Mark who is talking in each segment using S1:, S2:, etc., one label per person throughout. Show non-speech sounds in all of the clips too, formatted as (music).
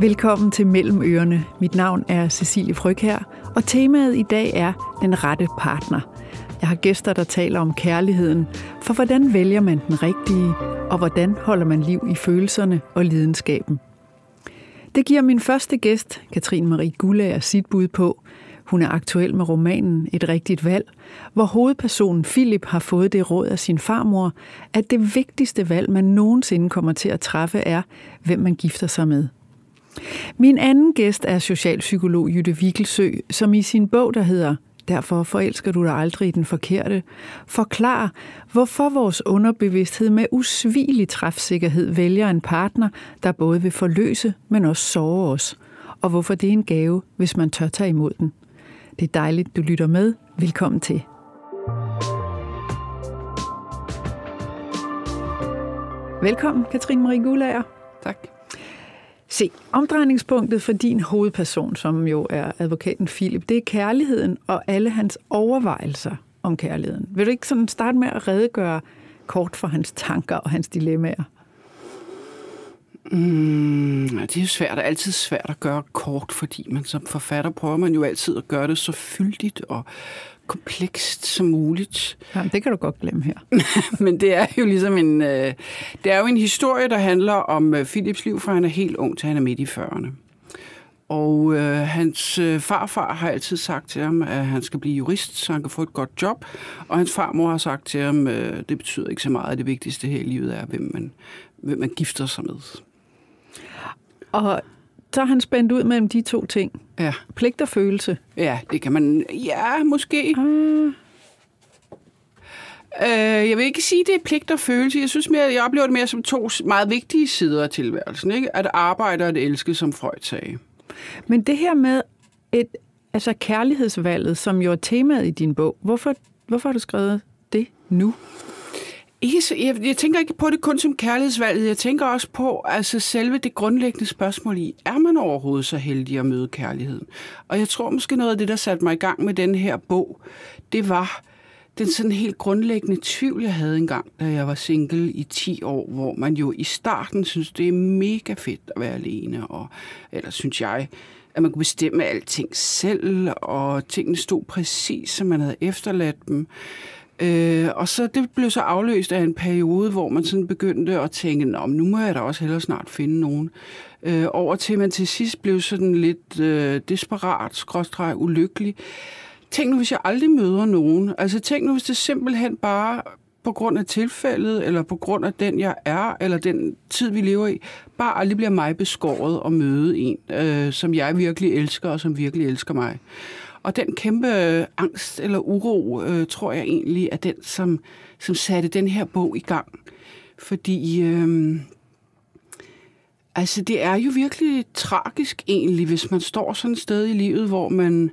S1: Velkommen til Mellem Ørerne. Mit navn er Cecilie Fryg her, og temaet i dag er den rette partner. Jeg har gæster, der taler om kærligheden, for hvordan vælger man den rigtige, og hvordan holder man liv i følelserne og lidenskaben. Det giver min første gæst, Katrine Marie Gullager, sit bud på. Hun er aktuel med romanen Et rigtigt valg, hvor hovedpersonen Philip har fået det råd af sin farmor, at det vigtigste valg, man nogensinde kommer til at træffe, er, hvem man gifter sig med. Min anden gæst er socialpsykolog Jytte Wikkelsø, som i sin bog, der hedder Derfor forelsker du dig aldrig i den forkerte, forklarer, hvorfor vores underbevidsthed med usvigelig træfsikkerhed vælger en partner, der både vil forløse, men også sove os, og hvorfor det er en gave, hvis man tør tage imod den. Det er dejligt, du lytter med. Velkommen til. Velkommen, Katrine Marie Gulager.
S2: Tak.
S1: Se, omdrejningspunktet for din hovedperson, som jo er advokaten Philip, det er kærligheden og alle hans overvejelser om kærligheden. Vil du ikke sådan starte med at redegøre kort for hans tanker og hans dilemmaer?
S2: Mm, det er jo svært, det er altid svært at gøre kort, fordi man som forfatter prøver man jo altid at gøre det så fyldigt og komplekst som muligt.
S1: Jamen, det kan du godt glemme her. (laughs)
S2: Men det er jo ligesom en, øh, det er jo en historie, der handler om øh, Philips liv, fra han er helt ung til han er midt i 40'erne. Og øh, hans øh, farfar har altid sagt til ham, at han skal blive jurist, så han kan få et godt job. Og hans farmor har sagt til ham, øh, det betyder ikke så meget, at det vigtigste her i livet er, hvem man, hvem man gifter sig med.
S1: Og så er han spændt ud mellem de to ting.
S2: Ja.
S1: Pligt og følelse.
S2: Ja, det kan man... Ja, måske.
S1: Ah.
S2: Øh, jeg vil ikke sige, det er pligt og følelse. Jeg synes mere, jeg oplever det mere som to meget vigtige sider af tilværelsen. Ikke? At arbejde og at elske, som Freud sagde.
S1: Men det her med et, altså kærlighedsvalget, som jo er temaet i din bog, hvorfor, hvorfor har du skrevet det nu?
S2: Ikke så, jeg, jeg tænker ikke på det kun som kærlighedsvalget. Jeg tænker også på altså selve det grundlæggende spørgsmål i, er man overhovedet så heldig at møde kærligheden? Og jeg tror måske noget af det, der satte mig i gang med den her bog, det var den sådan helt grundlæggende tvivl, jeg havde engang, da jeg var single i 10 år, hvor man jo i starten synes, det er mega fedt at være alene, og, eller synes jeg, at man kunne bestemme alting selv, og tingene stod præcis, som man havde efterladt dem. Øh, og så det blev så afløst af en periode, hvor man sådan begyndte at tænke, Nå, nu må jeg da også hellere snart finde nogen. Øh, over til man til sidst blev sådan lidt øh, desperat, skråstreg, ulykkelig. Tænk nu, hvis jeg aldrig møder nogen. Altså tænk nu, hvis det simpelthen bare på grund af tilfældet, eller på grund af den, jeg er, eller den tid, vi lever i, bare aldrig bliver mig beskåret at møde en, øh, som jeg virkelig elsker, og som virkelig elsker mig. Og den kæmpe øh, angst eller uro, øh, tror jeg egentlig, er den, som, som satte den her bog i gang. Fordi øh, altså, det er jo virkelig tragisk egentlig, hvis man står sådan et sted i livet, hvor man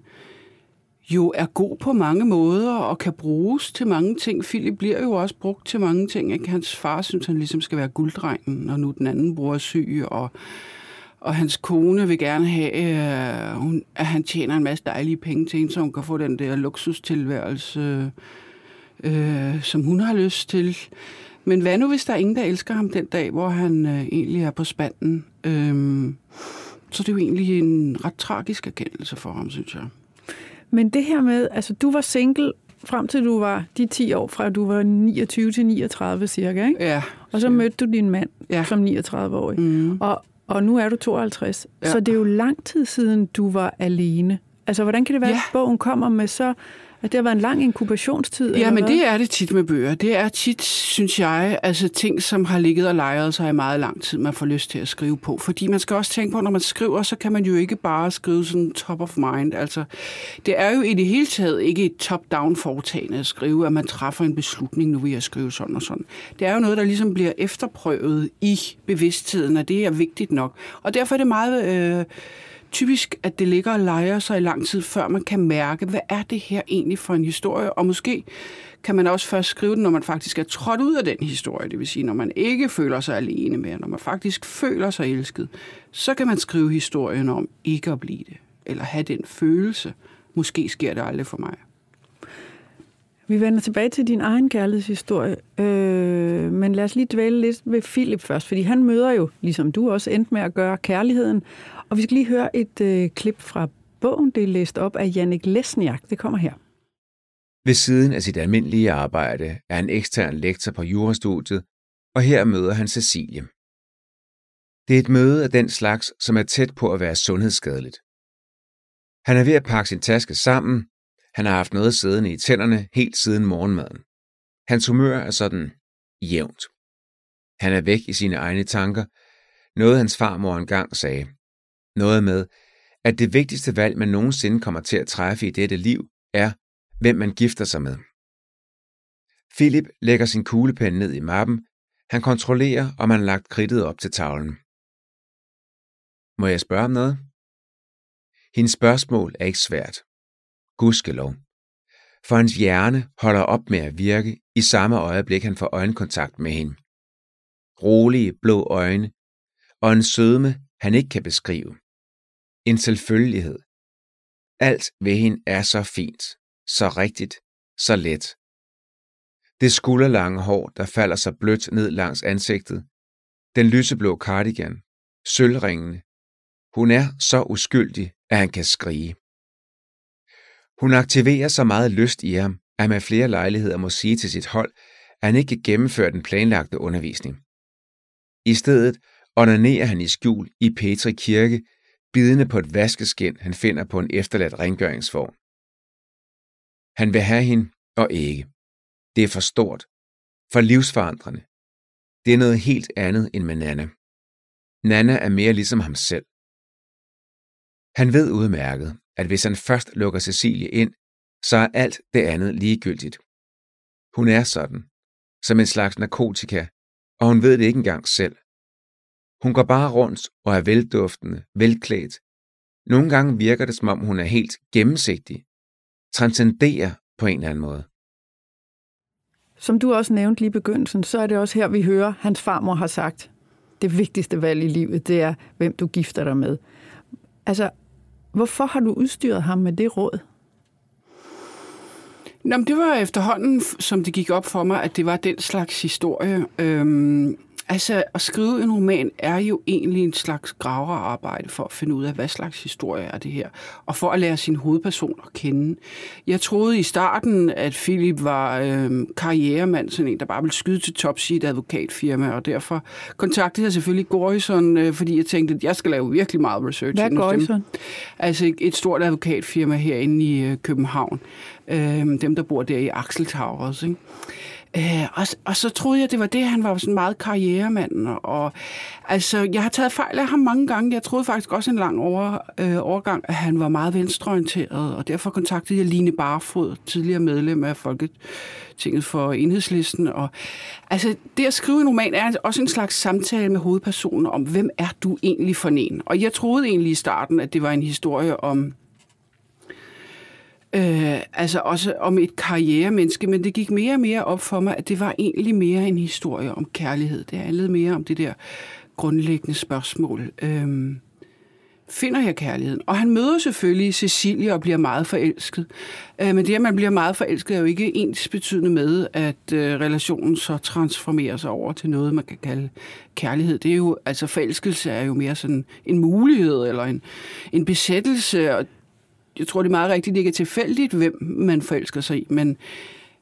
S2: jo er god på mange måder og kan bruges til mange ting. Philip bliver jo også brugt til mange ting. Ikke? Hans far synes, han ligesom skal være gulddrengen, og nu den anden bror er syg, og og hans kone vil gerne have, øh, hun, at han tjener en masse dejlige penge til hende, så hun kan få den der luksustilværelse, øh, som hun har lyst til. Men hvad nu, hvis der er ingen, der elsker ham den dag, hvor han øh, egentlig er på spanden? Øh, så det er jo egentlig en ret tragisk erkendelse for ham, synes jeg.
S1: Men det her med, altså du var single frem til du var de 10 år, fra du var 29 til 39 cirka, ikke?
S2: Ja.
S1: Og så mødte du din mand
S2: Ja.
S1: som 39-årig.
S2: Mm.
S1: Og, og nu er du 52. Ja. Så det er jo lang tid siden, du var alene. Altså, hvordan kan det være,
S2: Ja.
S1: at bogen kommer med så... At det har været en lang inkubationstid?
S2: Ja, men
S1: hvad?
S2: det er det tit med bøger. Det er tit, synes jeg, altså ting, som har ligget og lejret sig i meget lang tid, man får lyst til at skrive på. Fordi man skal også tænke på, når man skriver, så kan man jo ikke bare skrive sådan top of mind. Altså, det er jo i det hele taget ikke et top-down foretagende at skrive, at man træffer en beslutning, nu vil jeg skrive sådan og sådan. Det er jo noget, der ligesom bliver efterprøvet i bevidstheden, og det er vigtigt nok. Og derfor er det meget... Øh, typisk, at det ligger og leger sig i lang tid, før man kan mærke, hvad er det her egentlig for en historie, og måske kan man også først skrive den, når man faktisk er trådt ud af den historie, det vil sige, når man ikke føler sig alene mere, når man faktisk føler sig elsket, så kan man skrive historien om ikke at blive det, eller have den følelse. Måske sker det aldrig for mig.
S1: Vi vender tilbage til din egen kærlighedshistorie, øh, men lad os lige dvæle lidt ved Philip først, fordi han møder jo, ligesom du også endte med at gøre, kærligheden. Og vi skal lige høre et øh, klip fra bogen, det er læst op af Jannik Lesniak. Det kommer her.
S3: Ved siden af sit almindelige arbejde er han ekstern lektor på jurastudiet, og her møder han Cecilie. Det er et møde af den slags, som er tæt på at være sundhedsskadeligt. Han er ved at pakke sin taske sammen. Han har haft noget siddende i tænderne helt siden morgenmaden. Hans humør er sådan jævnt. Han er væk i sine egne tanker. Noget hans farmor engang sagde. Noget med, at det vigtigste valg, man nogensinde kommer til at træffe i dette liv, er, hvem man gifter sig med. Philip lægger sin kuglepen ned i mappen. Han kontrollerer, om han har lagt kridtet op til tavlen. Må jeg spørge om noget? Hendes spørgsmål er ikke svært. Gudskelov. For hans hjerne holder op med at virke i samme øjeblik, han får øjenkontakt med hende. Rolige blå øjne og en sødme, han ikke kan beskrive. En selvfølgelighed. Alt ved hende er så fint, så rigtigt, så let. Det skulderlange hår, der falder så blødt ned langs ansigtet, den lyseblå cardigan, sølvringene. Hun er så uskyldig, at han kan skrige. Hun aktiverer så meget lyst i ham, at han med flere lejligheder må sige til sit hold, at han ikke kan gennemføre den planlagte undervisning. I stedet onanerer han i skjul i Petri Kirke, bidende på et vaskeskin, han finder på en efterladt rengøringsform. Han vil have hende og ikke. Det er for stort. For livsforandrende. Det er noget helt andet end med Nana. Nana er mere ligesom ham selv. Han ved udmærket, at hvis han først lukker Cecilie ind, så er alt det andet ligegyldigt. Hun er sådan, som en slags narkotika, og hun ved det ikke engang selv. Hun går bare rundt og er velduftende, velklædt. Nogle gange virker det, som om hun er helt gennemsigtig, transcenderer på en eller anden måde.
S1: Som du også nævnte lige i begyndelsen, så er det også her, vi hører, hans farmor har sagt, det vigtigste valg i livet, det er, hvem du gifter dig med. Altså, hvorfor har du udstyret ham med det råd?
S2: Nå, det var efterhånden, som det gik op for mig, at det var den slags historie. Øhm, Altså, at skrive en roman er jo egentlig en slags graverarbejde for at finde ud af, hvad slags historie er det her, og for at lære sin hovedperson at kende. Jeg troede i starten, at Philip var øh, karrieremand, sådan en, der bare ville skyde til tops i et advokatfirma, og derfor kontaktede jeg selvfølgelig Gorison, øh, fordi jeg tænkte, at jeg skal lave virkelig meget research.
S1: Hvad er Gorison?
S2: Altså et stort advokatfirma herinde i øh, København. Øh, dem, der bor der i Axel Towers, ikke? Øh, og, og så troede jeg, det var det, han var sådan meget karrieremand. Og, altså, jeg har taget fejl af ham mange gange. Jeg troede faktisk også en lang over, øh, overgang, at han var meget venstreorienteret, og derfor kontaktede jeg Line Barfod, tidligere medlem af Folketinget for Enhedslisten. Og, altså, det at skrive en roman er også en slags samtale med hovedpersonen om, hvem er du egentlig for en? Og jeg troede egentlig i starten, at det var en historie om Øh, altså også om et karrieremenneske, men det gik mere og mere op for mig, at det var egentlig mere en historie om kærlighed. Det handlede mere om det der grundlæggende spørgsmål. Øh, finder jeg kærligheden? Og han møder selvfølgelig Cecilie og bliver meget forelsket. Øh, men det, at man bliver meget forelsket, er jo ikke ens betydende med, at øh, relationen så transformerer sig over til noget, man kan kalde kærlighed. Det er jo, altså forelskelse er jo mere sådan en mulighed eller en, en besættelse, og jeg tror, det er meget rigtigt, det ikke er tilfældigt, hvem man forelsker sig i, men,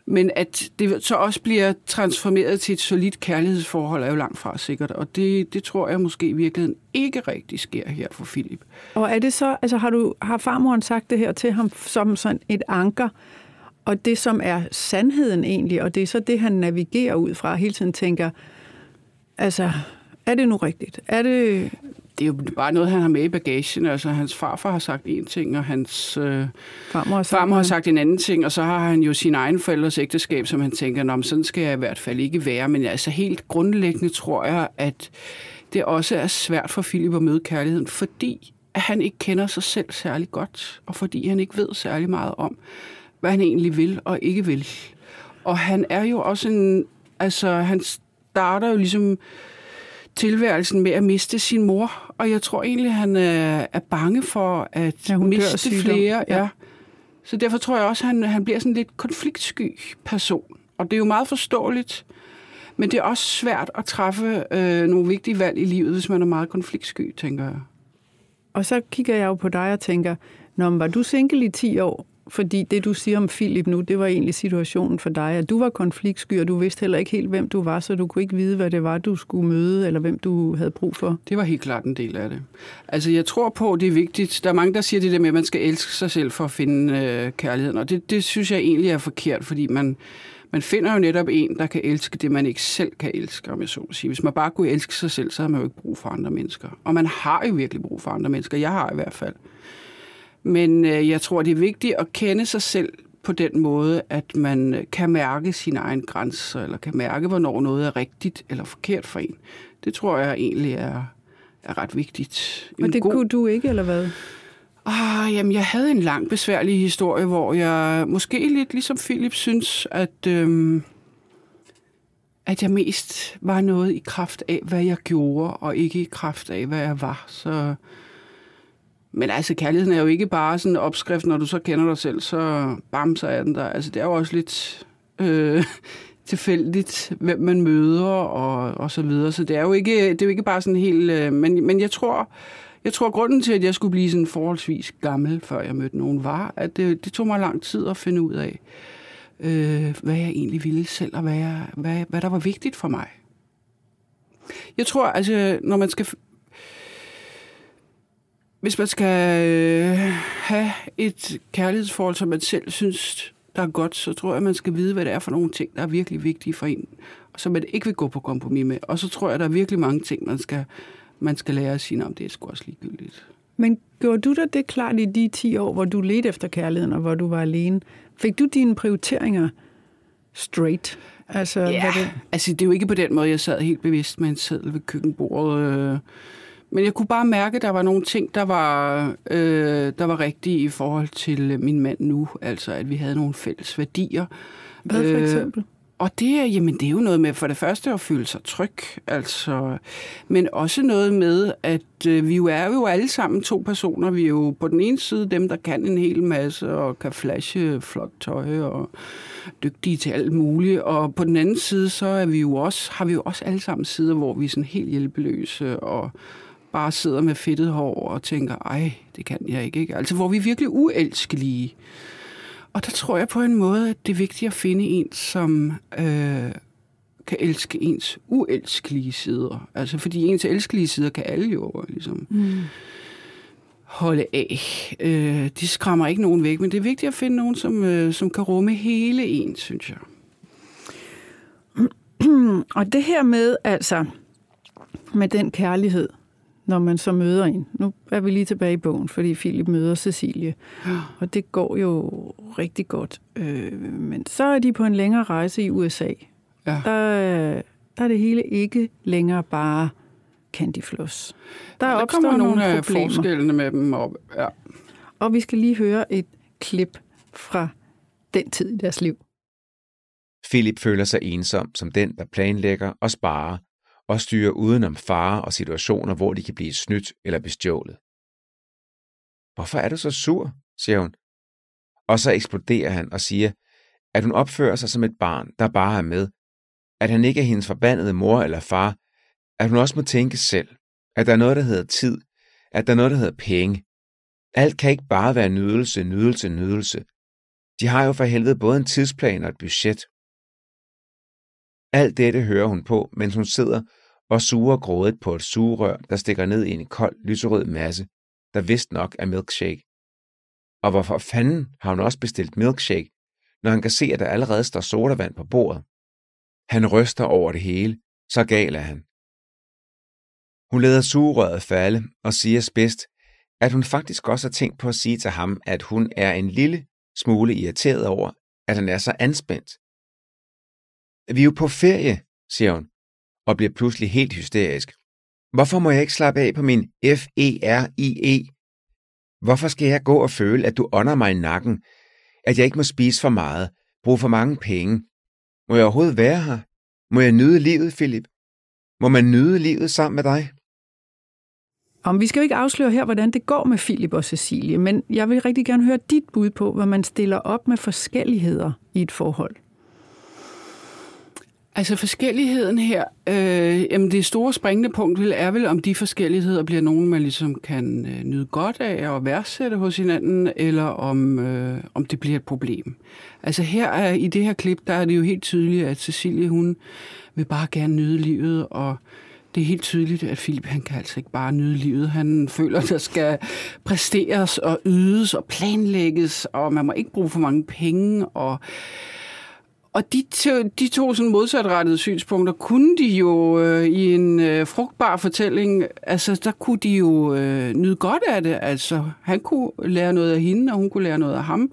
S2: men at det så også bliver transformeret til et solidt kærlighedsforhold, er jo langt fra sikkert, og det, det tror jeg måske i virkeligheden ikke rigtig sker her for Philip.
S1: Og er det så, altså har, du, har farmoren sagt det her til ham som sådan et anker, og det som er sandheden egentlig, og det er så det, han navigerer ud fra, hele tiden tænker, altså, er det nu rigtigt? Er det,
S2: det er jo bare noget, han har med i bagagen. Altså, hans farfar har sagt en ting, og hans øh, farmor, har sagt, farmor har sagt en anden ting, og så har han jo sin egen forældres ægteskab, som han tænker, Nå, sådan skal jeg i hvert fald ikke være. Men altså helt grundlæggende tror jeg, at det også er svært for Philip at møde kærligheden, fordi at han ikke kender sig selv særlig godt, og fordi han ikke ved særlig meget om, hvad han egentlig vil og ikke vil. Og han er jo også en... Altså, han starter jo ligesom tilværelsen med at miste sin mor, og jeg tror egentlig, han er, er bange for at ja, miste flere. Ja. Så derfor tror jeg også, at han, han bliver sådan lidt konfliktsky person. Og det er jo meget forståeligt, men det er også svært at træffe øh, nogle vigtige valg i livet, hvis man er meget konfliktsky, tænker jeg.
S1: Og så kigger jeg jo på dig og tænker, når var du single i 10 år, fordi det, du siger om Philip nu, det var egentlig situationen for dig, at du var konfliktsky, og du vidste heller ikke helt, hvem du var, så du kunne ikke vide, hvad det var, du skulle møde, eller hvem du havde brug for.
S2: Det var helt klart en del af det. Altså, jeg tror på, det er vigtigt. Der er mange, der siger det der med, at man skal elske sig selv for at finde øh, kærligheden, og det, det synes jeg egentlig er forkert, fordi man, man finder jo netop en, der kan elske det, man ikke selv kan elske, om jeg så sige. Hvis man bare kunne elske sig selv, så har man jo ikke brug for andre mennesker. Og man har jo virkelig brug for andre mennesker. Jeg har i hvert fald. Men øh, jeg tror, det er vigtigt at kende sig selv på den måde, at man øh, kan mærke sine egne grænser, eller kan mærke, hvornår noget er rigtigt eller forkert for en. Det tror jeg egentlig er, er ret vigtigt.
S1: Og det god... kunne du ikke, eller hvad?
S2: Ah, jamen, jeg havde en lang, besværlig historie, hvor jeg måske lidt ligesom Philip synes, at, øhm, at jeg mest var noget i kraft af, hvad jeg gjorde, og ikke i kraft af, hvad jeg var. Så men altså, kærligheden er jo ikke bare sådan en opskrift, når du så kender dig selv, så bam, så er den der. Altså, det er jo også lidt øh, (laughs) tilfældigt, hvem man møder og, og så videre. Så det er jo ikke, det er jo ikke bare sådan helt... Øh, men, men jeg tror, jeg tror, grunden til, at jeg skulle blive sådan forholdsvis gammel, før jeg mødte nogen, var, at det, det tog mig lang tid at finde ud af, øh, hvad jeg egentlig ville selv, og hvad, jeg, hvad, hvad der var vigtigt for mig. Jeg tror, altså, når man skal hvis man skal øh, have et kærlighedsforhold, som man selv synes, der er godt, så tror jeg, at man skal vide, hvad det er for nogle ting, der er virkelig vigtige for en, og som man ikke vil gå på kompromis med. Og så tror jeg, at der er virkelig mange ting, man skal, man skal lære at sige, om det er sgu også ligegyldigt.
S1: Men gjorde du da det klart i de 10 år, hvor du ledte efter kærligheden, og hvor du var alene? Fik du dine prioriteringer straight?
S2: Altså, ja, hvad det... altså det er jo ikke på den måde, jeg sad helt bevidst med en seddel ved køkkenbordet. Øh men jeg kunne bare mærke, at der var nogle ting, der var, øh, der var rigtige i forhold til min mand nu. Altså, at vi havde nogle fælles værdier.
S1: Hvad for øh, eksempel? Øh,
S2: og det er, jamen, det er jo noget med for det første at føle sig tryg, altså, men også noget med, at øh, vi jo er jo alle sammen to personer. Vi er jo på den ene side dem, der kan en hel masse og kan flashe flot tøj og dygtige til alt muligt. Og på den anden side, så er vi jo også, har vi jo også alle sammen sider, hvor vi er sådan helt hjælpeløse og bare sidder med fedtet hår og tænker, ej, det kan jeg ikke. ikke? Altså, hvor vi er virkelig uelskelige. Og der tror jeg på en måde, at det er vigtigt at finde en, som øh, kan elske ens uelskelige sider. Altså, fordi ens elskelige sider kan alle jo ligesom mm. holde af. Øh, de skræmmer ikke nogen væk, men det er vigtigt at finde nogen, som, øh, som kan rumme hele en, synes jeg. (clears throat)
S1: Og det her med, altså, med den kærlighed, når man så møder en. Nu er vi lige tilbage i bogen, fordi Philip møder Cecilie, og det går jo rigtig godt. Øh, men så er de på en længere rejse i USA. Ja. Der, der er det hele ikke længere bare candyfloss.
S2: Der, ja, der opstår kommer nogle, af problemer. forskellene med dem op. Ja.
S1: Og vi skal lige høre et klip fra den tid i deres liv.
S3: Philip føler sig ensom som den, der planlægger og sparer og styre udenom farer og situationer, hvor de kan blive snydt eller bestjålet. Hvorfor er du så sur, siger hun. Og så eksploderer han og siger, at hun opfører sig som et barn, der bare er med, at han ikke er hendes forbandede mor eller far, at hun også må tænke selv, at der er noget, der hedder tid, at der er noget, der hedder penge. Alt kan ikke bare være nydelse, nydelse, nydelse. De har jo for helvede både en tidsplan og et budget. Alt dette hører hun på, mens hun sidder og suger grådet på et sugerør, der stikker ned i en kold, lyserød masse, der vist nok er milkshake. Og hvorfor fanden har hun også bestilt milkshake, når han kan se, at der allerede står sodavand på bordet? Han ryster over det hele, så gal er han. Hun lader sugerøret falde og siger spidst, at hun faktisk også har tænkt på at sige til ham, at hun er en lille smule irriteret over, at han er så anspændt. Vi er jo på ferie, siger hun, og bliver pludselig helt hysterisk. Hvorfor må jeg ikke slappe af på min F-E-R-I-E? -E? Hvorfor skal jeg gå og føle, at du ånder mig i nakken? At jeg ikke må spise for meget, bruge for mange penge? Må jeg overhovedet være her? Må jeg nyde livet, Philip? Må man nyde livet sammen med dig?
S1: Om vi skal jo ikke afsløre her, hvordan det går med Philip og Cecilie, men jeg vil rigtig gerne høre dit bud på, hvad man stiller op med forskelligheder i et forhold.
S2: Altså forskelligheden her, øh, jamen det store springende punkt vil, er vel, om de forskelligheder bliver nogen, man ligesom kan øh, nyde godt af og værdsætte hos hinanden, eller om, øh, om det bliver et problem. Altså her er, i det her klip, der er det jo helt tydeligt, at Cecilie, hun vil bare gerne nyde livet, og det er helt tydeligt, at Philip han kan altså ikke bare nyde livet. Han føler, at der skal præsteres og ydes og planlægges, og man må ikke bruge for mange penge, og og de to, de to sådan modsatrettede synspunkter kunne de jo øh, i en øh, frugtbar fortælling, altså der kunne de jo øh, nyde godt af det. Altså han kunne lære noget af hende, og hun kunne lære noget af ham.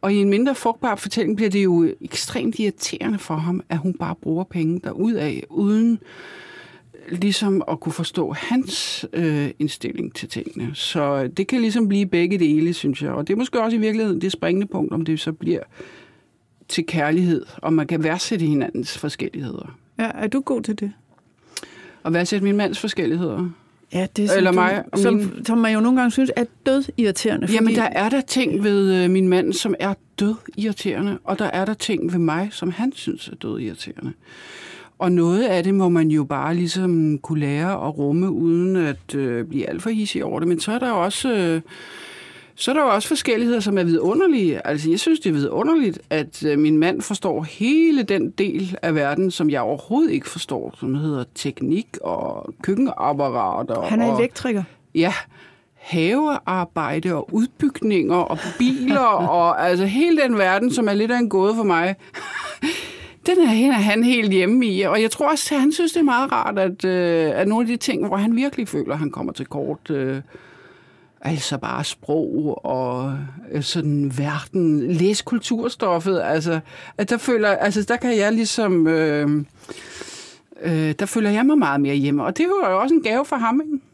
S2: Og i en mindre frugtbar fortælling bliver det jo ekstremt irriterende for ham, at hun bare bruger penge af, uden øh, ligesom at kunne forstå hans øh, indstilling til tingene. Så det kan ligesom blive begge dele, synes jeg. Og det er måske også i virkeligheden det springende punkt, om det så bliver til kærlighed, og man kan værdsætte hinandens forskelligheder.
S1: Ja, er du god til det?
S2: At værdsætte min mands forskelligheder?
S1: Ja, det er som,
S2: Eller
S1: du,
S2: mig,
S1: som,
S2: min...
S1: som man jo nogle gange synes er død irriterende.
S2: Fordi... Jamen, der er der ting ved øh, min mand, som er død irriterende, og der er der ting ved mig, som han synes er død irriterende. Og noget af det må man jo bare ligesom kunne lære at rumme, uden at øh, blive alt for hissig over det. Men så er der også... Øh, så er der jo også forskelligheder, som er vidunderlige. Altså, jeg synes, det er vidunderligt, at øh, min mand forstår hele den del af verden, som jeg overhovedet ikke forstår, som hedder teknik og køkkenapparater.
S1: Han er
S2: og,
S1: elektriker.
S2: Ja, havearbejde og udbygninger og biler (laughs) og altså hele den verden, som er lidt af en gåde for mig. (laughs) den er han helt hjemme i, og jeg tror også, at han synes, det er meget rart, at, øh, at nogle af de ting, hvor han virkelig føler, at han kommer til kort, øh, Altså bare sprog og øh, sådan verden, læs kulturstoffet. Altså, at der føler, altså der kan jeg ligesom, øh, øh, der føler jeg mig meget mere hjemme. Og det var jo også en gave for ham, ikke?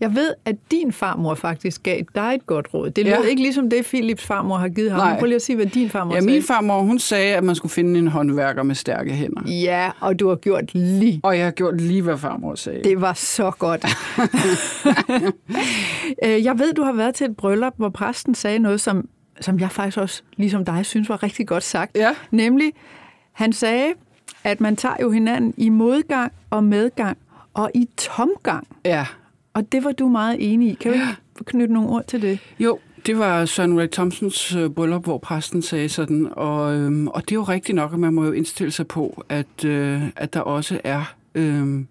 S1: Jeg ved, at din farmor faktisk gav dig et godt råd. Det lød ja. ikke ligesom det, Philips farmor har givet ham. Nej. Prøv lige at sige, hvad din farmor
S2: ja,
S1: sagde.
S2: min farmor, hun sagde, at man skulle finde en håndværker med stærke hænder.
S1: Ja, og du har gjort lige.
S2: Og jeg har gjort lige, hvad farmor sagde.
S1: Det var så godt. (laughs) Øh, jeg ved, du har været til et bryllup, hvor præsten sagde noget, som, som jeg faktisk også, ligesom dig, synes var rigtig godt sagt.
S2: Ja.
S1: Nemlig, han sagde, at man tager jo hinanden i modgang og medgang og i tomgang.
S2: Ja.
S1: Og det var du meget enig i. Kan du ikke knytte nogle ord til det?
S2: Jo, det var Søren Ray Thompsons øh, bryllup, hvor præsten sagde sådan, og, øhm, og det er jo rigtigt nok, at man må jo indstille sig på, at, øh, at der også er, øh,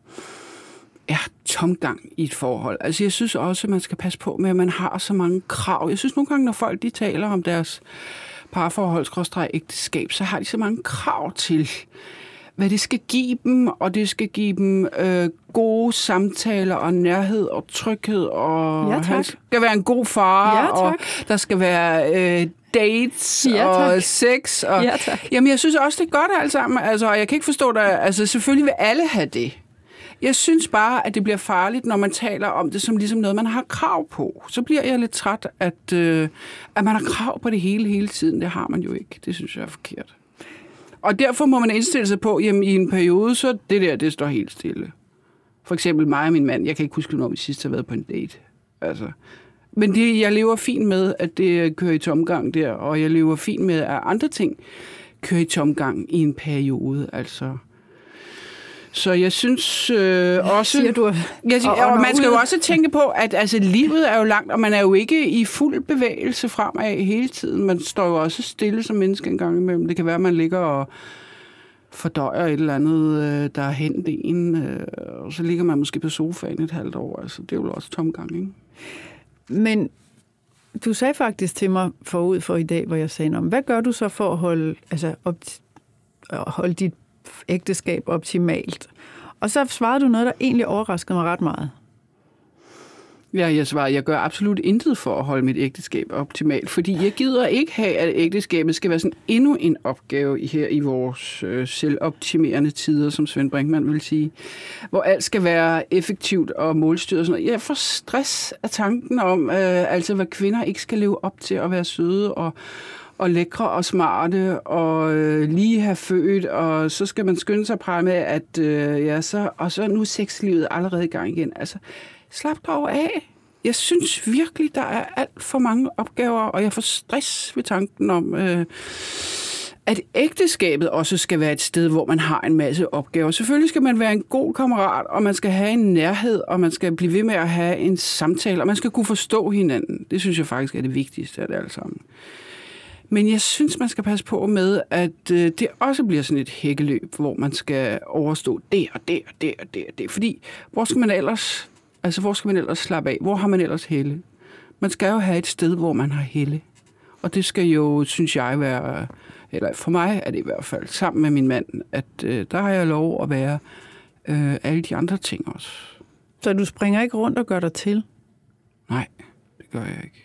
S2: er tomgang i et forhold. Altså jeg synes også, at man skal passe på med, at man har så mange krav. Jeg synes nogle gange, når folk de taler om deres parforhold, ægteskab, så har de så mange krav til, hvad det skal give dem, og det skal give dem øh, gode samtaler og nærhed og tryghed, og
S1: ja,
S2: han skal være en god far,
S1: ja,
S2: og der skal være øh, dates
S1: ja,
S2: og sex. Og,
S1: ja, tak.
S2: Jamen, jeg synes også, det er godt alt sammen. Altså, jeg kan ikke forstå det. Altså, selvfølgelig vil alle have det. Jeg synes bare, at det bliver farligt, når man taler om det som ligesom noget, man har krav på. Så bliver jeg lidt træt, at, øh, at man har krav på det hele hele tiden. Det har man jo ikke. Det synes jeg er forkert. Og derfor må man indstille sig på, at i en periode, så det der, det står helt stille. For eksempel mig og min mand, jeg kan ikke huske, når vi sidst har været på en date. Altså. Men det, jeg lever fint med, at det kører i tomgang der, og jeg lever fint med, at andre ting kører i tomgang i en periode. Altså, så jeg synes øh, også...
S1: Siger du,
S2: jeg, og, og, og man skal jo også tænke på, at altså, livet er jo langt, og man er jo ikke i fuld bevægelse fremad hele tiden. Man står jo også stille som menneske en gang imellem. Det kan være, at man ligger og fordøjer et eller andet, øh, der er hent en, øh, og så ligger man måske på sofaen et halvt år. Altså, det er jo også tomgang, ikke?
S1: Men du sagde faktisk til mig forud for i dag, hvor jeg sagde, hvad gør du så for at holde, altså, op, holde dit ægteskab optimalt. Og så svarede du noget, der egentlig overraskede mig ret meget.
S2: Ja, jeg svarer, jeg gør absolut intet for at holde mit ægteskab optimalt, fordi jeg gider ikke have, at ægteskabet skal være sådan endnu en opgave her i vores øh, selvoptimerende tider, som Svend Brinkmann vil sige, hvor alt skal være effektivt og målstyret og sådan noget. Jeg får stress af tanken om, øh, altså hvad kvinder ikke skal leve op til at være søde og og lækre og smarte og øh, lige have født, og så skal man skynde sig at med, at øh, ja, så, og så nu sexlivet allerede i gang igen. Altså, slap dog af. Jeg synes virkelig, der er alt for mange opgaver, og jeg får stress ved tanken om, øh, at ægteskabet også skal være et sted, hvor man har en masse opgaver. Selvfølgelig skal man være en god kammerat, og man skal have en nærhed, og man skal blive ved med at have en samtale, og man skal kunne forstå hinanden. Det synes jeg faktisk er det vigtigste af det alt sammen. Men jeg synes, man skal passe på med, at øh, det også bliver sådan et hækkeløb, hvor man skal overstå det og det og det og det og det. Fordi hvor skal man ellers, altså hvor skal man ellers slappe af? Hvor har man ellers helle? Man skal jo have et sted, hvor man har helle. Og det skal jo, synes jeg, være, eller for mig er det i hvert fald, sammen med min mand, at øh, der har jeg lov at være øh, alle de andre ting også.
S1: Så du springer ikke rundt og gør dig til?
S2: Nej, det gør jeg ikke.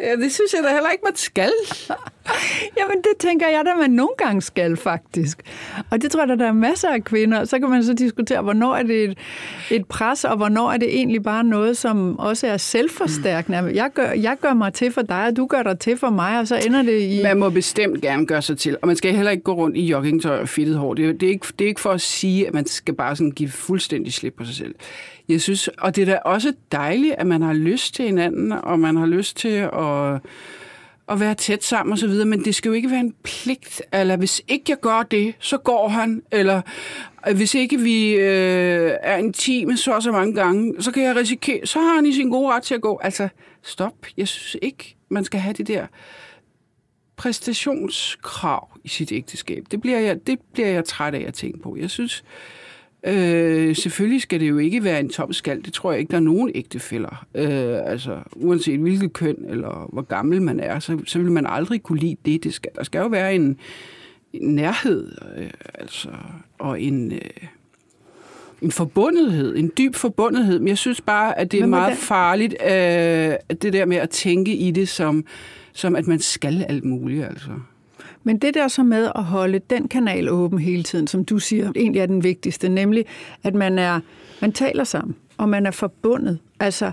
S2: ja, det synes jeg da heller ikke, man skal. (laughs)
S1: Jamen, det tænker jeg da, man nogle gange skal, faktisk. Og det tror jeg, der er masser af kvinder. Så kan man så diskutere, hvornår er det et, et pres, og hvornår er det egentlig bare noget, som også er selvforstærkende. Jeg gør, jeg gør mig til for dig, og du gør dig til for mig, og så ender det i...
S2: Man må bestemt gerne gøre sig til, og man skal heller ikke gå rundt i joggingtøj og fittet hår. Det er, det, er ikke, det er ikke for at sige, at man skal bare sådan give fuldstændig slip på sig selv. Jeg synes, og det er da også dejligt, at man har lyst til hinanden, og man har lyst til at at være tæt sammen og så videre, men det skal jo ikke være en pligt, eller hvis ikke jeg gør det, så går han, eller øh, hvis ikke vi øh, er intime så og så mange gange, så kan jeg risikere, så har han i sin gode ret til at gå. Altså, stop. Jeg synes ikke, man skal have det der præstationskrav i sit ægteskab. Det bliver jeg, det bliver jeg træt af at tænke på. Jeg synes, Øh, selvfølgelig skal det jo ikke være en tom skal. Det tror jeg ikke, der er nogen ægtefælder. Øh, altså, uanset hvilket køn eller hvor gammel man er, så, så vil man aldrig kunne lide det. det skal, der skal jo være en, en nærhed øh, altså, og en... Øh, en forbundethed, en dyb forbundethed. Men jeg synes bare, at det er meget det? farligt, øh, det der med at tænke i det som, som at man skal alt muligt. Altså.
S1: Men det der så med at holde den kanal åben hele tiden, som du siger, egentlig er den vigtigste, nemlig at man er man taler sammen, og man er forbundet. Altså,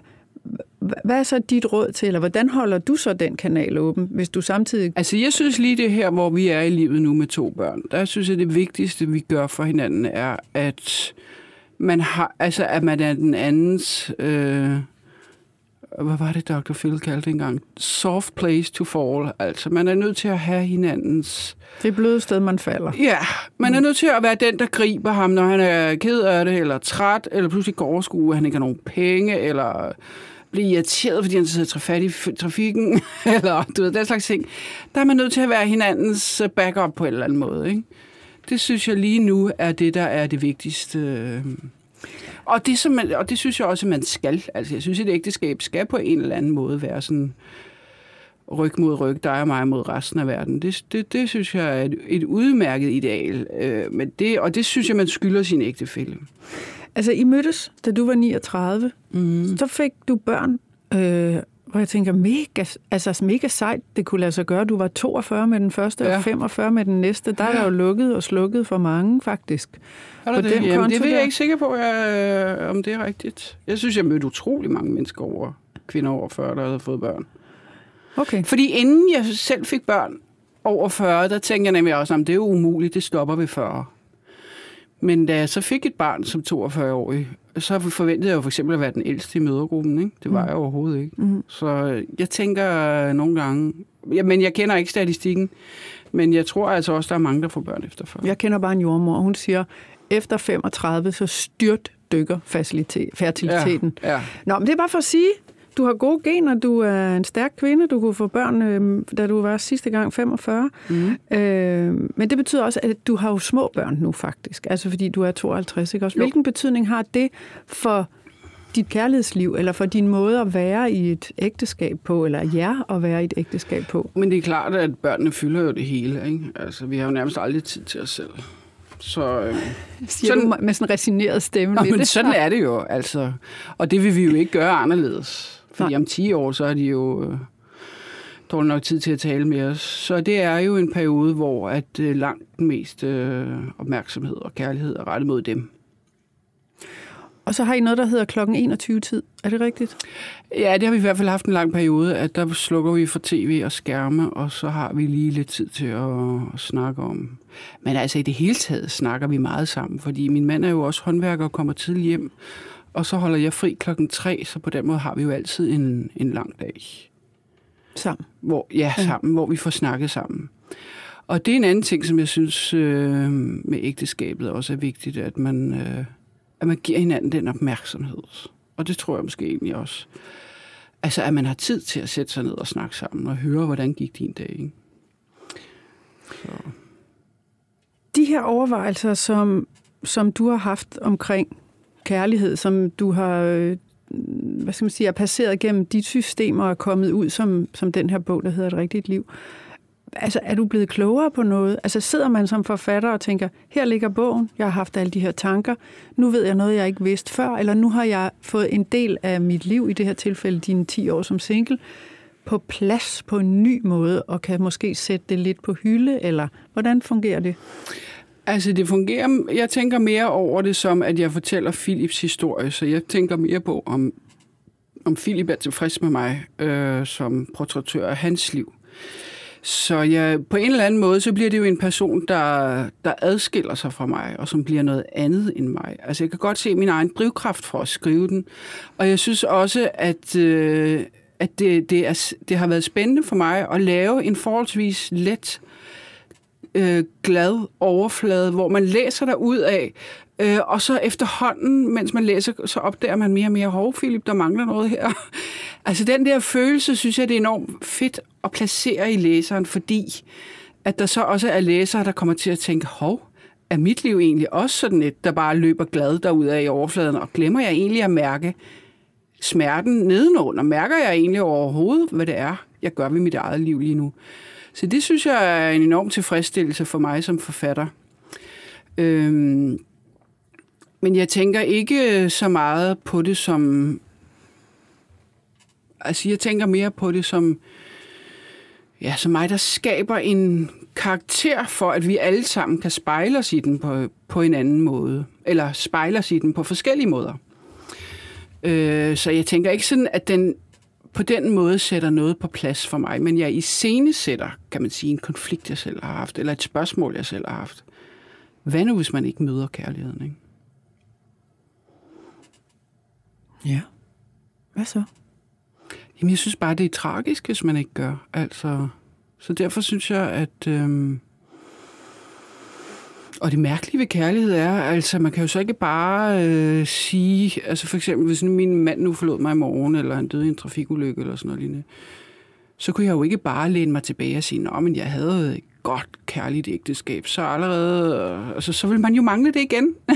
S1: hvad er så dit råd til, eller hvordan holder du så den kanal åben, hvis du samtidig...
S2: Altså, jeg synes lige det her, hvor vi er i livet nu med to børn, der synes jeg, det vigtigste, vi gør for hinanden, er, at man har, altså, at man er den andens øh, hvad var det, Dr. Phil kaldte engang? Soft place to fall. Altså, man er nødt til at have hinandens...
S1: Det bløde sted, man falder.
S2: Ja, man er nødt til at være den, der griber ham, når han er ked af det, eller træt, eller pludselig går overskue, at han ikke har nogen penge, eller bliver irriteret, fordi han sidder fat i trafikken, (laughs) eller du ved, den slags ting. Der er man nødt til at være hinandens backup på en eller anden måde, ikke? Det synes jeg lige nu er det, der er det vigtigste og det, som man, og det synes jeg også, at man skal. Altså, jeg synes, at et ægteskab skal på en eller anden måde være sådan ryg mod ryg, dig og mig mod resten af verden. Det, det, det synes jeg er et, et udmærket ideal. Øh, men det, og det synes jeg, man skylder sin ægtefælle.
S1: Altså, I mødtes, da du var 39. Mm. Så fik du børn, øh, hvor jeg tænker, mega, altså mega sejt, det kunne lade sig gøre. Du var 42 med den første ja. og 45 med den næste. Der er jo lukket og slukket for mange, faktisk.
S2: Er på det? Den Jamen, det er jeg ikke sikker på, jeg, om det er rigtigt. Jeg synes, jeg mødte utrolig mange mennesker over, kvinder over 40, der havde fået børn.
S1: Okay.
S2: Fordi inden jeg selv fik børn over 40, der tænkte jeg nemlig også, at det er jo umuligt, det stopper ved 40. Men da jeg så fik et barn som 42-årig, så forventede jeg jo for eksempel at være den ældste i mødergruppen. Ikke? Det var mm. jeg overhovedet ikke. Mm. Så jeg tænker nogle gange... Ja, men jeg kender ikke statistikken, men jeg tror altså også, der er mange, der får børn efter 40.
S1: Jeg kender bare en jordmor, hun siger, efter 35, så styrt dykker fertiliteten. Ja, ja. Nå, men det er bare for at sige, du har gode gener, du er en stærk kvinde, du kunne få børn, øh, da du var sidste gang 45. Mm. Øh, men det betyder også, at du har jo små børn nu faktisk, altså fordi du er 52, ikke også? Hvilken betydning har det for dit kærlighedsliv, eller for din måde at være i et ægteskab på, eller jer at være i et ægteskab på?
S2: Men det er klart, at børnene fylder jo det hele, ikke? Altså, vi har jo nærmest aldrig tid til os selv. Så, øh,
S1: Siger sådan, du med sådan en resigneret stemme?
S2: Nå, men sådan er det jo, altså. Og det vil vi jo ikke gøre anderledes. Fordi Nej. om 10 år, så er de jo øh, dårlig nok tid til at tale med os. Så det er jo en periode, hvor at øh, langt mest øh, opmærksomhed og kærlighed er rettet mod dem.
S1: Og så har I noget, der hedder klokken 21-tid. Er det rigtigt?
S2: Ja, det har vi i hvert fald haft en lang periode, at der slukker vi for tv og skærme, og så har vi lige lidt tid til at, at snakke om. Men altså i det hele taget snakker vi meget sammen, fordi min mand er jo også håndværker og kommer tidligt hjem, og så holder jeg fri klokken tre, så på den måde har vi jo altid en, en lang dag.
S1: Sammen?
S2: Hvor, ja, sammen, ja. hvor vi får snakket sammen. Og det er en anden ting, som jeg synes øh, med ægteskabet også er vigtigt, at man, øh, at man giver hinanden den opmærksomhed. Og det tror jeg måske egentlig også. Altså, at man har tid til at sætte sig ned og snakke sammen og høre, hvordan gik din dag. Ikke?
S1: Så. De her overvejelser, som, som du har haft omkring kærlighed, som du har øh, hvad skal man sige, er passeret gennem dit systemer og er kommet ud som, som den her bog, der hedder Et rigtigt liv. Altså, er du blevet klogere på noget? Altså, sidder man som forfatter og tænker, her ligger bogen, jeg har haft alle de her tanker, nu ved jeg noget, jeg ikke vidste før, eller nu har jeg fået en del af mit liv, i det her tilfælde dine 10 år som single, på plads på en ny måde, og kan måske sætte det lidt på hylde, eller hvordan fungerer det?
S2: Altså, det fungerer... Jeg tænker mere over det som, at jeg fortæller Philips historie, så jeg tænker mere på, om, om Philip er tilfreds med mig øh, som portrættør af hans liv. Så ja, på en eller anden måde, så bliver det jo en person, der, der adskiller sig fra mig, og som bliver noget andet end mig. Altså, jeg kan godt se min egen drivkraft for at skrive den. Og jeg synes også, at, øh, at det, det, er, det har været spændende for mig at lave en forholdsvis let øh, glad overflade, hvor man læser der ud af, øh, og så efterhånden, mens man læser, så opdager man mere og mere, hov Philip, der mangler noget her. (laughs) altså den der følelse, synes jeg, det er enormt fedt at placere i læseren, fordi at der så også er læsere, der kommer til at tænke, hov, er mit liv egentlig også sådan et, der bare løber glad derud af i overfladen, og glemmer jeg egentlig at mærke smerten nedenunder? Mærker jeg egentlig overhovedet, hvad det er, jeg gør ved mit eget liv lige nu? Så det synes jeg er en enorm tilfredsstillelse for mig som forfatter. Øhm, men jeg tænker ikke så meget på det som... Altså, jeg tænker mere på det som... Ja, som mig, der skaber en karakter for, at vi alle sammen kan spejle os i den på, på en anden måde. Eller spejle os i den på forskellige måder. Øh, så jeg tænker ikke sådan, at den på den måde sætter noget på plads for mig, men jeg i scene sætter, kan man sige, en konflikt, jeg selv har haft, eller et spørgsmål, jeg selv har haft. Hvad nu, hvis man ikke møder kærligheden, ikke?
S1: Ja. Hvad så?
S2: Jamen, jeg synes bare, det er tragisk, hvis man ikke gør. Altså, så derfor synes jeg, at... Øhm, og det mærkelige ved kærlighed er, altså man kan jo så ikke bare øh, sige, altså for eksempel, hvis min mand nu forlod mig i morgen, eller han døde i en trafikulykke, eller sådan noget lignende, så kunne jeg jo ikke bare læne mig tilbage og sige, nå, men jeg havde et godt kærligt ægteskab, så allerede, altså så vil man jo mangle det igen. (laughs)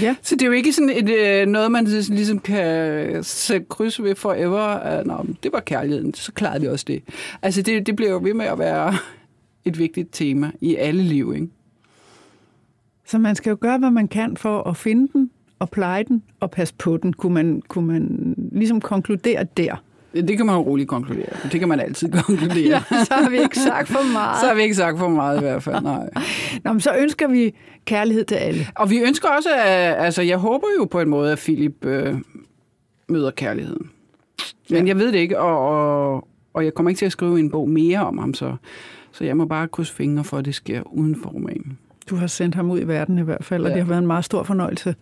S2: Ja. Så det er jo ikke sådan et, øh, noget, man ligesom kan sætte kryds ved forever. Nå, det var kærligheden, så klarede vi også det. Altså det, det bliver jo ved med at være et vigtigt tema i alle liv, ikke?
S1: Så man skal jo gøre, hvad man kan for at finde den, og pleje den, og passe på den. Kunne man, kunne man ligesom konkludere der?
S2: Det kan man jo roligt konkludere. Det kan man altid (laughs) konkludere.
S1: ja, så har vi ikke sagt for meget. (laughs)
S2: så har vi ikke sagt for meget i hvert fald, nej.
S1: Nå, men så ønsker vi kærlighed til alle.
S2: Og vi ønsker også, at, altså jeg håber jo på en måde, at Philip øh, møder kærligheden. Men ja. jeg ved det ikke, og, og, og jeg kommer ikke til at skrive en bog mere om ham, så, så jeg må bare krydse fingre for, at det sker uden for romanen.
S1: Du har sendt ham ud i verden i hvert fald, ja. og det har været en meget stor fornøjelse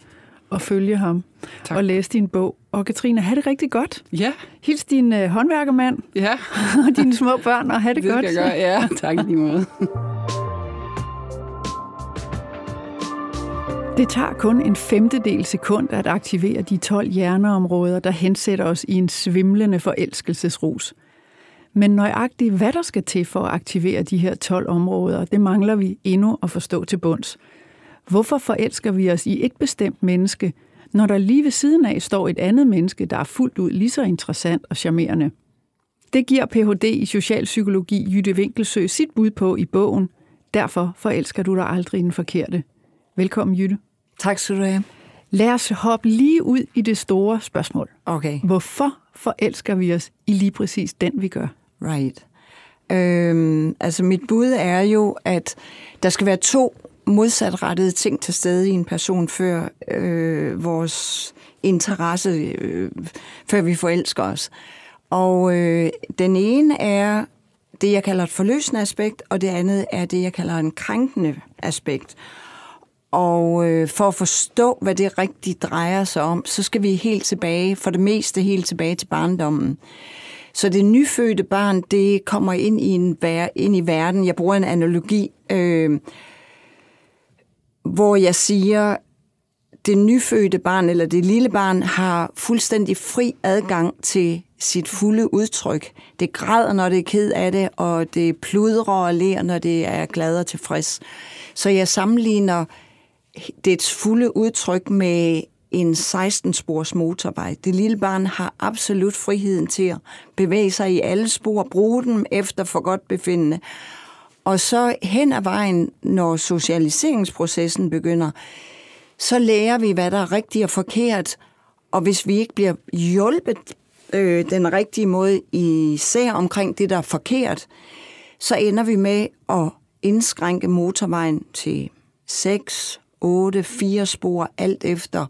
S1: at følge ham tak. og læse din bog. Og Katrine, have det rigtig godt.
S2: Ja.
S1: Hils din uh, håndværkermand
S2: ja. (laughs)
S1: og dine små børn, og have det,
S2: det
S1: godt.
S2: Det skal jeg gøre, ja. Tak lige måde. (laughs)
S1: Det tager kun en femtedel sekund at aktivere de 12 hjerneområder, der hensætter os i en svimlende forelskelsesrus. Men nøjagtigt, hvad der skal til for at aktivere de her 12 områder, det mangler vi endnu at forstå til bunds. Hvorfor forelsker vi os i et bestemt menneske, når der lige ved siden af står et andet menneske, der er fuldt ud lige så interessant og charmerende? Det giver Ph.D. i socialpsykologi Jytte Winkelsø sit bud på i bogen Derfor forelsker du dig aldrig den forkerte. Velkommen, Jytte.
S4: Tak skal du have.
S1: Lad os hoppe lige ud i det store spørgsmål.
S4: Okay.
S1: Hvorfor forelsker vi os i lige præcis den, vi gør?
S4: Right. Øhm, altså mit bud er jo, at der skal være to modsatrettede ting til stede i en person, før øh, vores interesse, øh, før vi forelsker os. Og øh, den ene er det, jeg kalder et forløsende aspekt, og det andet er det, jeg kalder en krænkende aspekt. Og øh, for at forstå, hvad det rigtigt drejer sig om, så skal vi helt tilbage, for det meste helt tilbage til barndommen. Så det nyfødte barn, det kommer ind i, en, ind i verden. Jeg bruger en analogi, øh, hvor jeg siger, det nyfødte barn eller det lille barn har fuldstændig fri adgang til sit fulde udtryk. Det græder, når det er ked af det, og det pludrer og ler, når det er glad og tilfreds. Så jeg sammenligner dets fulde udtryk med en 16-spors motorvej. Det lille barn har absolut friheden til at bevæge sig i alle spor, bruge dem efter for godt befindende. Og så hen ad vejen, når socialiseringsprocessen begynder, så lærer vi, hvad der er rigtigt og forkert. Og hvis vi ikke bliver hjulpet øh, den rigtige måde, især omkring det, der er forkert, så ender vi med at indskrænke motorvejen til 6, 8, 4 spor, alt efter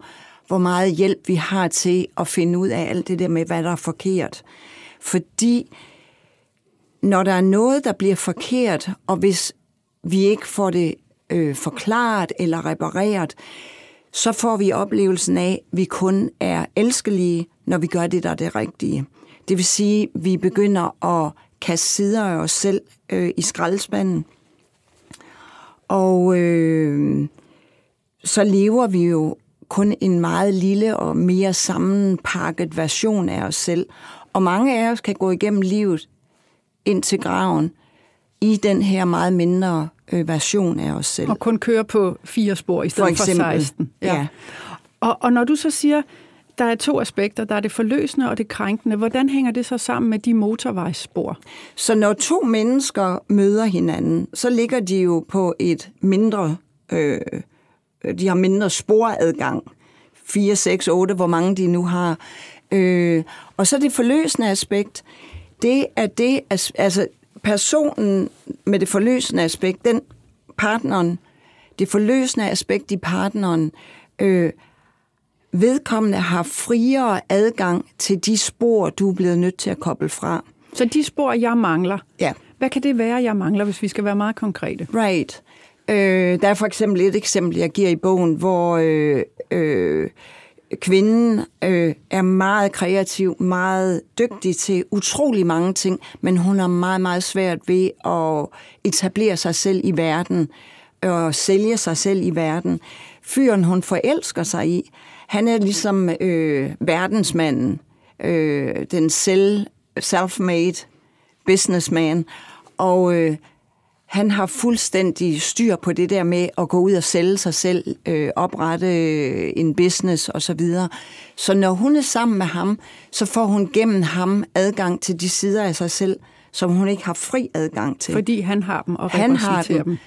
S4: hvor meget hjælp vi har til at finde ud af alt det der med, hvad der er forkert. Fordi når der er noget, der bliver forkert, og hvis vi ikke får det øh, forklaret eller repareret, så får vi oplevelsen af, at vi kun er elskelige, når vi gør det, der er det rigtige. Det vil sige, at vi begynder at kaste sider af os selv øh, i skraldespanden. Og øh, så lever vi jo kun en meget lille og mere sammenpakket version af os selv. Og mange af os kan gå igennem livet ind til graven i den her meget mindre øh, version af os selv.
S1: Og kun køre på fire spor i stedet for, for 16.
S4: Ja. ja.
S1: Og, og når du så siger, der er to aspekter, der er det forløsende og det krænkende. Hvordan hænger det så sammen med de motorvejsspor?
S4: Så når to mennesker møder hinanden, så ligger de jo på et mindre, øh, de har mindre sporadgang. 4, 6, 8, hvor mange de nu har. Øh, og så det forløsende aspekt, det er det, altså personen med det forløsende aspekt, den partneren, det forløsende aspekt i partneren, øh, vedkommende har friere adgang til de spor, du er blevet nødt til at koble fra.
S1: Så de spor, jeg mangler,
S4: ja.
S1: hvad kan det være, jeg mangler, hvis vi skal være meget konkrete?
S4: Right. Øh, der er for eksempel et eksempel, jeg giver i bogen, hvor øh, øh, kvinden øh, er meget kreativ, meget dygtig til utrolig mange ting, men hun har meget, meget svært ved at etablere sig selv i verden og sælge sig selv i verden. Fyren, hun forelsker sig i, han er ligesom øh, verdensmanden, øh, den selv, self-made businessman, og øh, han har fuldstændig styr på det der med at gå ud og sælge sig selv, øh, oprette øh, en business osv. Så, videre. så når hun er sammen med ham, så får hun gennem ham adgang til de sider af sig selv, som hun ikke har fri adgang til.
S1: Fordi han har dem og
S4: han har dem. dem.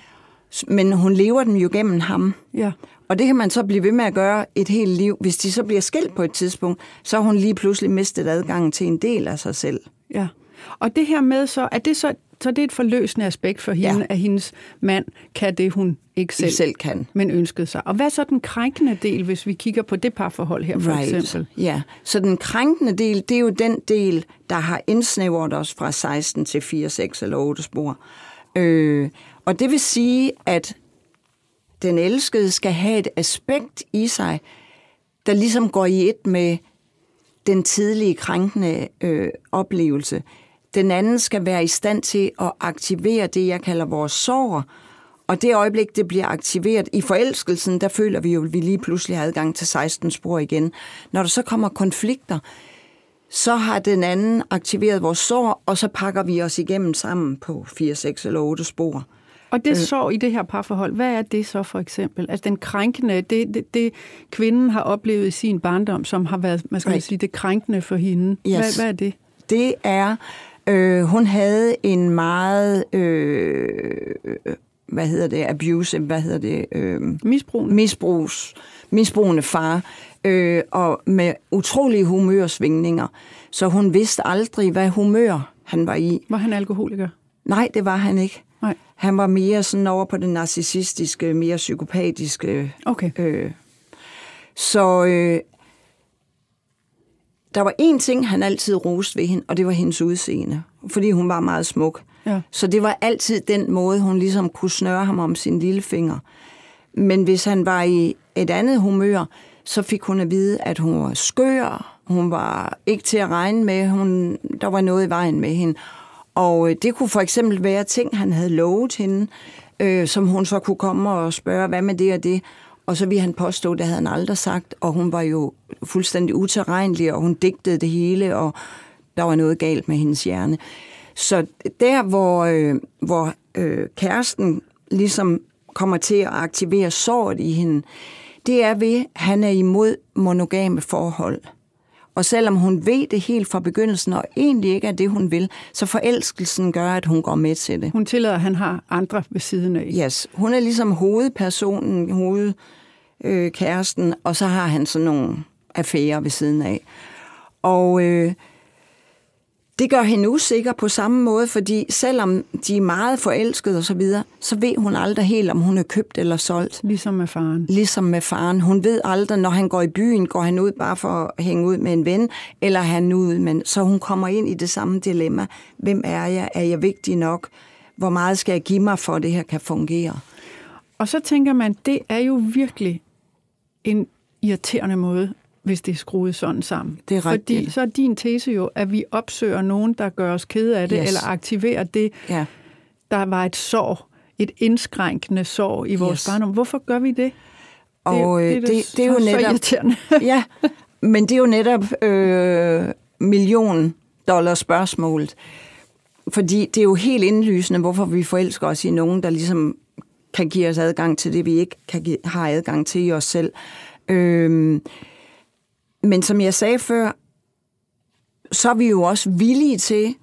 S4: Men hun lever dem jo gennem ham.
S1: Ja.
S4: Og det kan man så blive ved med at gøre et helt liv. Hvis de så bliver skilt på et tidspunkt, så har hun lige pludselig mistet adgangen til en del af sig selv.
S1: Ja. Og det her med så, er det så så det er et forløsende aspekt for hende, ja. at hendes mand kan det, hun ikke selv,
S4: selv kan.
S1: men ønskede sig. Og hvad er så den krænkende del, hvis vi kigger på det parforhold her for right. eksempel?
S4: Ja, så den krænkende del, det er jo den del, der har indsnævret os fra 16 til 4, 6 eller 8 spor. Øh, og det vil sige, at den elskede skal have et aspekt i sig, der ligesom går i et med den tidlige krænkende øh, oplevelse. Den anden skal være i stand til at aktivere det, jeg kalder vores sorg. Og det øjeblik, det bliver aktiveret i forelskelsen, der føler vi jo, at vi lige pludselig har adgang til 16 spor igen. Når der så kommer konflikter, så har den anden aktiveret vores sorg, og så pakker vi os igennem sammen på 4, 6 eller 8 spor.
S1: Og det øh. sorg i det her parforhold, hvad er det så for eksempel? Altså den krænkende, det, det, det kvinden har oplevet i sin barndom, som har været, man skal right. sige, det krænkende for hende. Yes. Hvad, hvad er det?
S4: Det er, øh, hun havde en meget, øh, hvad hedder det, abuse, hvad hedder det? Øh,
S1: misbrugende.
S4: Misbrugs, misbrugende far, øh, og med utrolige humørsvingninger. Så hun vidste aldrig, hvad humør han var i.
S1: Var han alkoholiker?
S4: Nej, det var han ikke.
S1: Nej.
S4: Han var mere sådan over på den narcissistiske, mere psykopatiske.
S1: Okay.
S4: Øh. Så øh, der var én ting, han altid roste ved hende, og det var hendes udseende, fordi hun var meget smuk.
S1: Ja.
S4: Så det var altid den måde, hun ligesom kunne snøre ham om sin lille finger. Men hvis han var i et andet humør, så fik hun at vide, at hun var skør, hun var ikke til at regne med, hun, der var noget i vejen med hende. Og øh, det kunne for eksempel være ting, han havde lovet hende, øh, som hun så kunne komme og spørge, hvad med det og det. Og så ville han påstå, det havde han aldrig sagt, og hun var jo fuldstændig uterrenelig, og hun digtede det hele, og der var noget galt med hendes hjerne. Så der, hvor, øh, hvor øh, kæresten ligesom kommer til at aktivere såret i hende, det er ved, at han er imod monogame forhold. Og selvom hun ved det helt fra begyndelsen, og egentlig ikke er det, hun vil, så forelskelsen gør, at hun går med til det.
S1: Hun tillader, at han har andre ved siden af.
S4: Yes, hun er ligesom hovedpersonen, hovedkæresten, øh, og så har han sådan nogle affærer ved siden af. Og øh, det gør hende usikker på samme måde, fordi selvom de er meget forelskede og så videre, så ved hun aldrig helt, om hun er købt eller solgt.
S1: Ligesom med faren.
S4: Ligesom med faren. Hun ved aldrig, når han går i byen, går han ud bare for at hænge ud med en ven, eller er han ud, men så hun kommer ind i det samme dilemma. Hvem er jeg? Er jeg vigtig nok? Hvor meget skal jeg give mig for, at det her kan fungere?
S1: Og så tænker man, det er jo virkelig en irriterende måde hvis det er skruet sådan sammen.
S4: Det er
S1: Fordi
S4: rigtigt.
S1: så er din tese jo, at vi opsøger nogen, der gør os kede af det,
S4: Yes.
S1: eller aktiverer det,
S4: Ja.
S1: der var et sorg, et indskrænkende sorg i vores
S4: Yes.
S1: barndom. Hvorfor gør vi det?
S4: Og øh, det, det, det er jo
S1: så, så
S4: netop... (laughs) ja, men det er jo netop øh, million dollar spørgsmålet. Fordi det er jo helt indlysende, hvorfor vi forelsker os i nogen, der ligesom kan give os adgang til det, vi ikke kan give, har adgang til i os selv. Øh, men som jeg sagde før, så er vi jo også villige til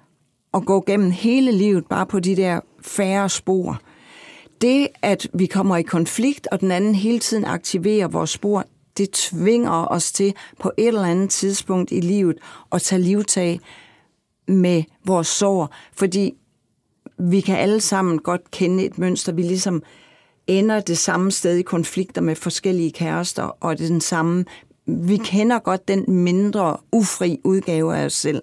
S4: at gå gennem hele livet bare på de der færre spor. Det, at vi kommer i konflikt, og den anden hele tiden aktiverer vores spor, det tvinger os til på et eller andet tidspunkt i livet at tage livtag med vores sår, fordi vi kan alle sammen godt kende et mønster. Vi ligesom ender det samme sted i konflikter med forskellige kærester, og det er den samme. Vi kender godt den mindre ufri udgave af os selv.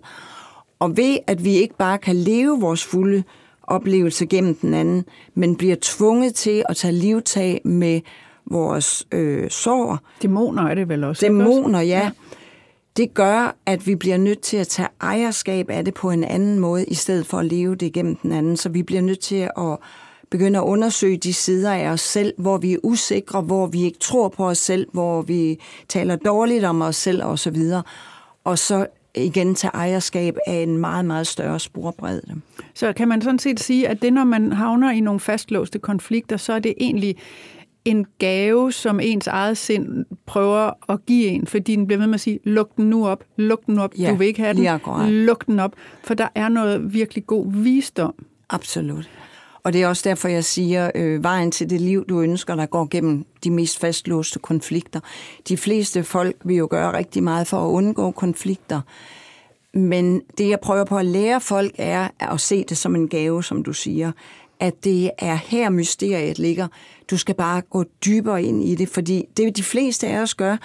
S4: Og ved, at vi ikke bare kan leve vores fulde oplevelse gennem den anden, men bliver tvunget til at tage livtag med vores øh, sår,
S1: Dæmoner er det vel også?
S4: dæmoner,
S1: også?
S4: ja, det gør, at vi bliver nødt til at tage ejerskab af det på en anden måde, i stedet for at leve det gennem den anden. Så vi bliver nødt til at begynde at undersøge de sider af os selv, hvor vi er usikre, hvor vi ikke tror på os selv, hvor vi taler dårligt om os selv osv. Og så igen tage ejerskab af en meget, meget større sporbredde.
S1: Så kan man sådan set sige, at det, når man havner i nogle fastlåste konflikter, så er det egentlig en gave, som ens eget sind prøver at give en, fordi den bliver ved med at sige, luk den nu op, luk den op,
S4: Ja,
S1: du vil ikke have den,
S4: akkurat.
S1: luk den op, for der er noget virkelig god visdom.
S4: Absolut. Og det er også derfor, jeg siger, øh, vejen til det liv, du ønsker, der går gennem de mest fastlåste konflikter. De fleste folk vil jo gøre rigtig meget for at undgå konflikter. Men det, jeg prøver på at lære folk, er at se det som en gave, som du siger. At det er her mysteriet ligger. Du skal bare gå dybere ind i det, fordi det, de fleste af os gør,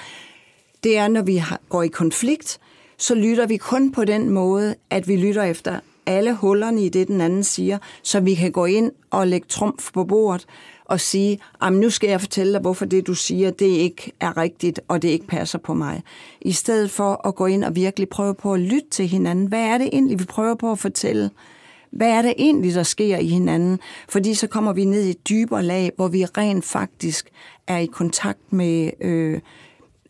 S4: det er, når vi har- går i konflikt, så lytter vi kun på den måde, at vi lytter efter alle hullerne i det, den anden siger, så vi kan gå ind og lægge trumf på bordet og sige, "Jamen, nu skal jeg fortælle dig, hvorfor det, du siger, det ikke er rigtigt, og det ikke passer på mig. I stedet for at gå ind og virkelig prøve på at lytte til hinanden. Hvad er det egentlig, vi prøver på at fortælle? Hvad er det egentlig, der sker i hinanden? Fordi så kommer vi ned i et dybere lag, hvor vi rent faktisk er i kontakt med øh,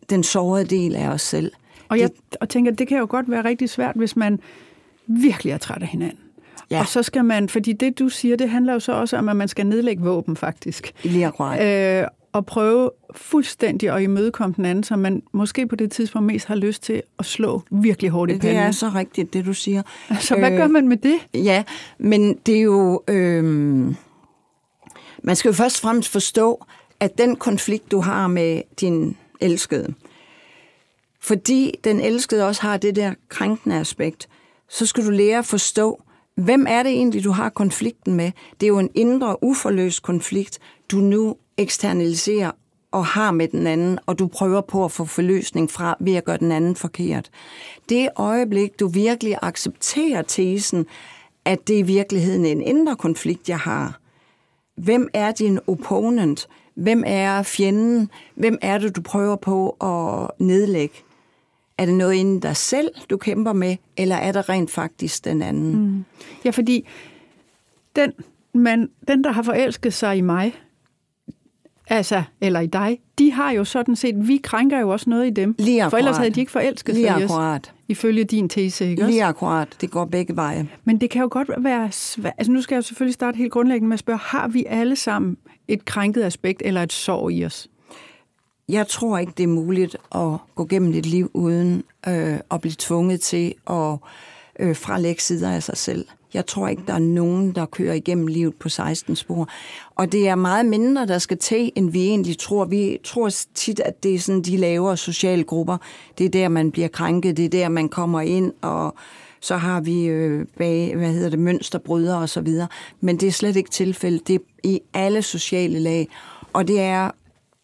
S4: den sårede del af os selv.
S1: Og jeg og tænker, det kan jo godt være rigtig svært, hvis man virkelig er træt af hinanden.
S4: Ja.
S1: Og så skal man, fordi det du siger, det handler jo så også om, at man skal nedlægge våben faktisk.
S4: Lige akkurat.
S1: Øh, og prøve fuldstændig at imødekomme den anden, som man måske på det tidspunkt mest har lyst til at slå virkelig hårdt i
S4: Det
S1: panden.
S4: er så rigtigt, det du siger. (laughs)
S1: Så hvad gør man med det?
S4: Ja, men det er jo... Øh, man skal jo først og fremmest forstå, at den konflikt, du har med din elskede, fordi den elskede også har det der krænkende aspekt, så skal du lære at forstå, hvem er det egentlig, du har konflikten med? Det er jo en indre, uforløst konflikt, du nu eksternaliserer og har med den anden, og du prøver på at få forløsning fra ved at gøre den anden forkert. Det øjeblik, du virkelig accepterer tesen, at det er i virkeligheden en indre konflikt, jeg har. Hvem er din opponent? Hvem er fjenden? Hvem er det, du prøver på at nedlægge? Er det noget inden dig selv, du kæmper med, eller er det rent faktisk den anden? Mm.
S1: Ja, fordi den, man, den, der har forelsket sig i mig, altså, eller i dig, de har jo sådan set, vi krænker jo også noget i dem.
S4: Lige akkurat.
S1: For ellers havde de ikke forelsket
S4: Lige
S1: sig i os,
S4: akkurat.
S1: ifølge din tese, ikke også?
S4: Lige akkurat. Det går begge veje.
S1: Men det kan jo godt være svært. Altså nu skal jeg jo selvfølgelig starte helt grundlæggende med at spørge, har vi alle sammen et krænket aspekt eller et sorg i os?
S4: Jeg tror ikke, det er muligt at gå gennem et liv uden øh, at blive tvunget til at øh, fralægge sider af sig selv. Jeg tror ikke, der er nogen, der kører igennem livet på 16 spor. Og det er meget mindre, der skal til, end vi egentlig tror. Vi tror tit, at det er sådan de lavere sociale grupper. Det er der, man bliver krænket. Det er der, man kommer ind, og så har vi øh, bag, hvad hedder det, mønsterbryder og så videre. Men det er slet ikke tilfældet. Det er i alle sociale lag. Og det er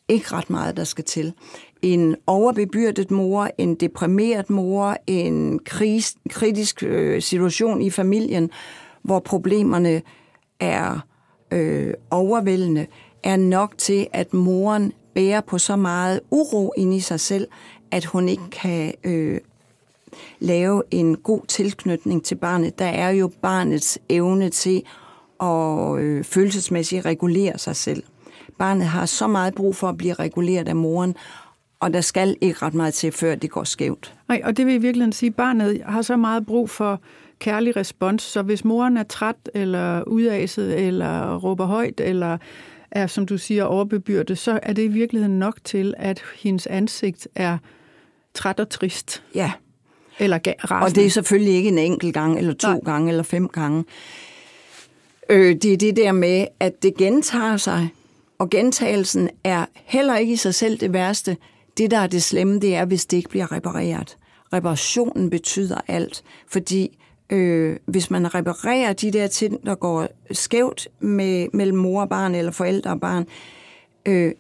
S4: ikke ret meget, der skal til. En overbebyrdet mor, en deprimeret mor, en kris, kritisk øh, situation i familien, hvor problemerne er øh, overvældende, er nok til, at moren bærer på så meget uro inde i sig selv, at hun ikke kan øh, lave en god tilknytning til barnet. Der er jo barnets evne til at øh, følelsesmæssigt regulere sig selv. Barnet har så meget brug for at blive reguleret af moren, og der skal ikke ret meget til, før det går skævt.
S1: Nej, og det vil i virkeligheden sige, at barnet har så meget brug for kærlig respons, så hvis moren er træt eller udaset eller råber højt eller er, som du siger, overbebyrdet, så er det i virkeligheden nok til, at hendes ansigt er træt og trist.
S4: Ja.
S1: Eller rasende.
S4: Og det er selvfølgelig ikke en enkelt gang, eller to Nej. gange, eller fem gange. Øh, det er det der med, at det gentager sig, og gentagelsen er heller ikke i sig selv det værste. Det, der er det slemme, det er, hvis det ikke bliver repareret. Reparationen betyder alt, fordi øh, hvis man reparerer de der ting, der går skævt med, mellem mor og barn, eller forældre og barn, øh,